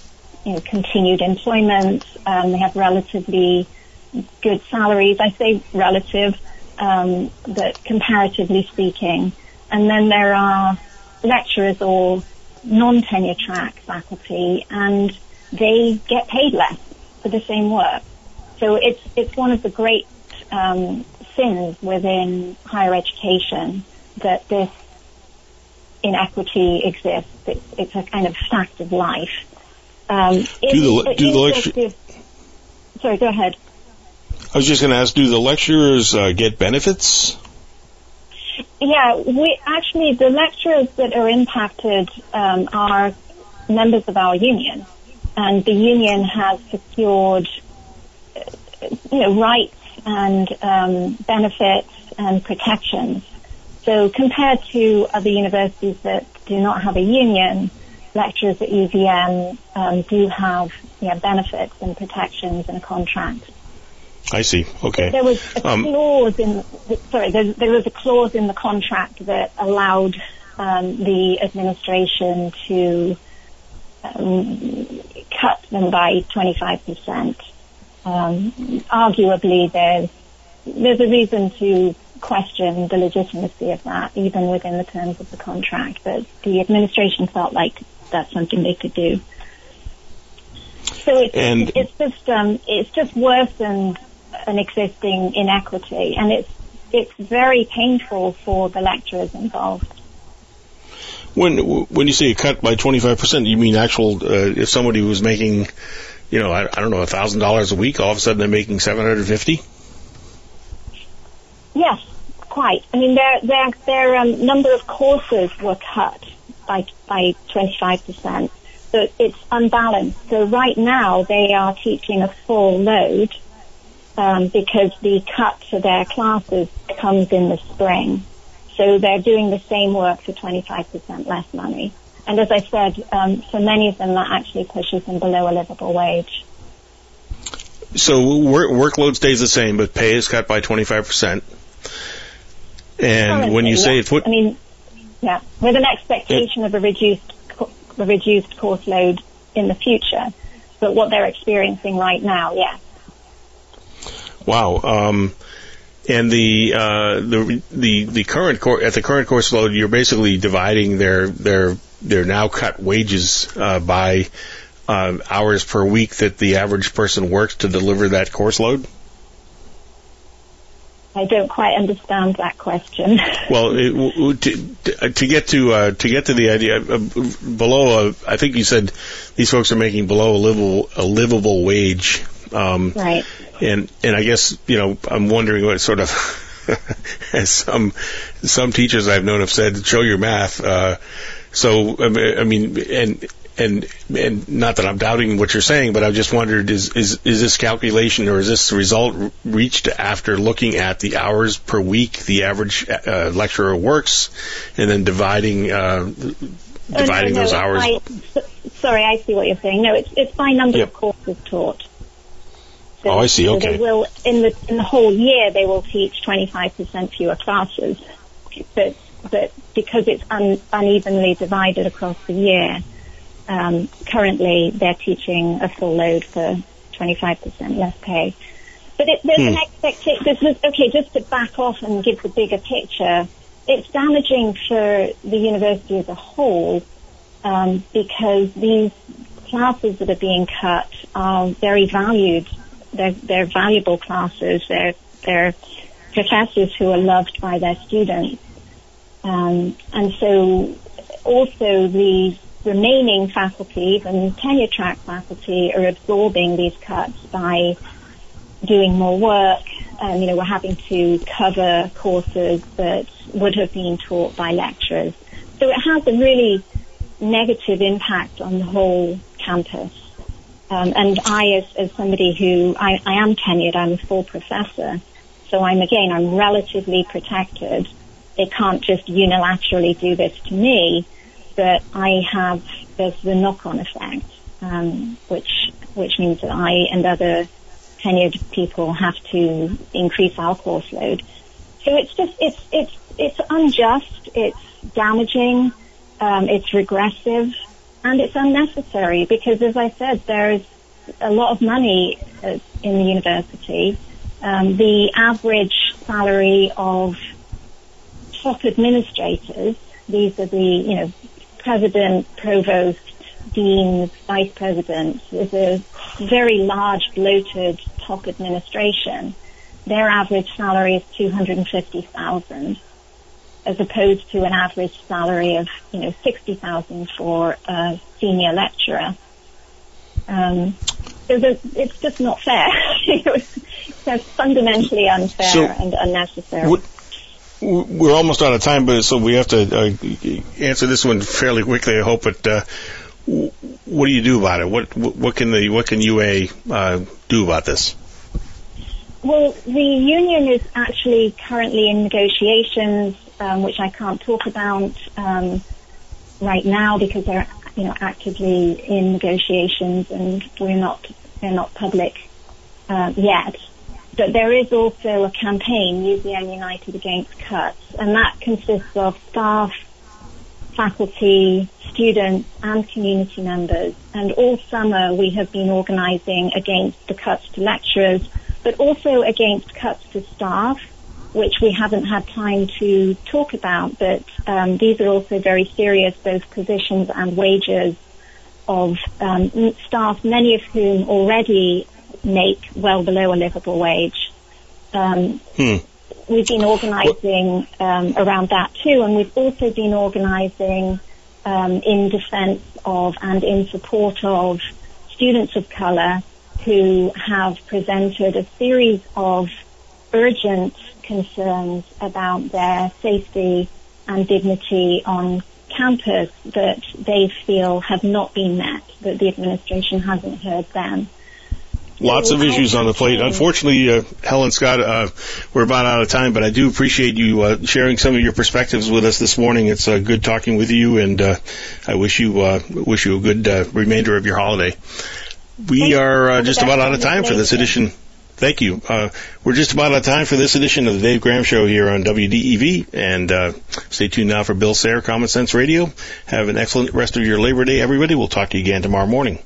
you know, continued employment. Um, they have relatively good salaries. I say relative. um, that comparatively speaking, and then there are lecturers or non-tenure track faculty, and they get paid less for the same work. So it's it's one of the great um, sins within higher education that this inequity exists. It's, it's a kind of fact of life. Um, do the, do the lecture- Sorry, go ahead. I was just going to ask, do the lecturers uh, get benefits? Yeah, we actually the lecturers that are impacted um, are members of our union, and the union has secured, uh, you know, rights and um, benefits and protections. So compared to other universities that do not have a union, lecturers at UVM um, do have yeah, benefits and protections and a contract. I see. Okay. There was a um, clause in sorry, there, there, was a clause in the contract that allowed um, the administration to um, cut them by 25 percent. Um, arguably, there's there's a reason to question the legitimacy of that, even within the terms of the contract. But the administration felt like that's something they could do. So it's, and it's just um, it's just worsened an existing inequity, and it's it's very painful for the lecturers involved. When when you say a cut by twenty five percent, you mean actual? Uh, if somebody was making, you know, I, I don't know, a thousand dollars a week, all of a sudden they're making seven hundred fifty. Yes, quite. I mean, their their their um, number of courses were cut by by twenty five percent. So it's unbalanced. So right now they are teaching a full load um, because the cut to their classes comes in the spring. So they're doing the same work for 25% less money. And as I said, um, for many of them, that actually pushes them below a livable wage. So work, workload stays the same, but pay is cut by 25%. And Currently, when you say yeah. it's what? I mean, yeah, with an expectation of a reduced, a reduced course load in the future. But what they're experiencing right now, yes. Wow. Um, and the uh, the the the current cor- at the current course load, you're basically dividing their their their now cut wages uh, by uh, hours per week that the average person works to deliver that course load. I don't quite understand that question. [LAUGHS] well, it, to, to get to uh, to get to the idea uh, below, uh, I think you said these folks are making below a livable a livable wage. Um, right. And and I guess you know I'm wondering what sort of [LAUGHS] as some some teachers I've known have said, show your math. Uh, so I mean, and and and not that I'm doubting what you're saying, but I just wondered is is is this calculation or is this result reached after looking at the hours per week the average uh, lecturer works, and then dividing uh, dividing oh, no, no, those hours? Sorry, I see what you're saying. No, it's it's by number yep. of courses taught. So, oh, I see. Okay. So they will in the in the whole year they will teach 25% fewer classes, but but because it's un, unevenly divided across the year, um, currently they're teaching a full load for 25% less pay. But it, there's hmm. an expectation. okay, just to back off and give the bigger picture, it's damaging for the university as a whole um, because these classes that are being cut are very valued they're, they're valuable classes. They're, they're professors who are loved by their students. Um, and so also the remaining faculty, even tenure track faculty, are absorbing these cuts by doing more work. Um, you know, we're having to cover courses that would have been taught by lecturers. So it has a really negative impact on the whole campus. Um, and I, as, as somebody who, I, I am tenured, I'm a full professor, so I'm again, I'm relatively protected. They can't just unilaterally do this to me, but I have, there's the knock-on effect, um, which, which means that I and other tenured people have to increase our course load. So it's just, it's, it's, it's unjust, it's damaging, um, it's regressive, and it's unnecessary because, as I said, there's a lot of money uh, in the university. Um, the average salary of top administrators. These are the, you know, president, provost, deans, vice presidents. There's a very large bloated top administration. Their average salary is 250,000 as opposed to an average salary of, you know, 60,000 for a senior lecturer. Um, it's just not fair. [LAUGHS] it's fundamentally unfair so and unnecessary. We're almost out of time, but so we have to uh, answer this one fairly quickly. I hope. But uh, what do you do about it? What what can the what can UA uh, do about this? Well, the union is actually currently in negotiations, um, which I can't talk about um, right now because they're you know actively in negotiations and we're not they're not public uh, yet. But there is also a campaign, UVM United Against Cuts, and that consists of staff, faculty, students, and community members. And all summer we have been organising against the cuts to lecturers, but also against cuts to staff, which we haven't had time to talk about. But um, these are also very serious, both positions and wages of um, staff, many of whom already make well below a livable wage. Um, hmm. We've been organising um, around that too, and we've also been organising um, in defence of and in support of students of colour who have presented a series of urgent concerns about their safety and dignity on campus that they feel have not been met, that the administration hasn't heard them. Lots of issues on the plate. Unfortunately, uh, Helen Scott, uh, we're about out of time, but I do appreciate you uh, sharing some of your perspectives with us this morning. It's uh, good talking with you, and uh, I wish you uh, wish you a good uh, remainder of your holiday. We are uh, just about out of time for this edition. Thank you. Uh, we're just about out of time for this edition of the Dave Gram Show here on WDEV, and uh, stay tuned now for Bill Sayre, Common Sense Radio. Have an excellent rest of your Labor Day, everybody. We'll talk to you again tomorrow morning.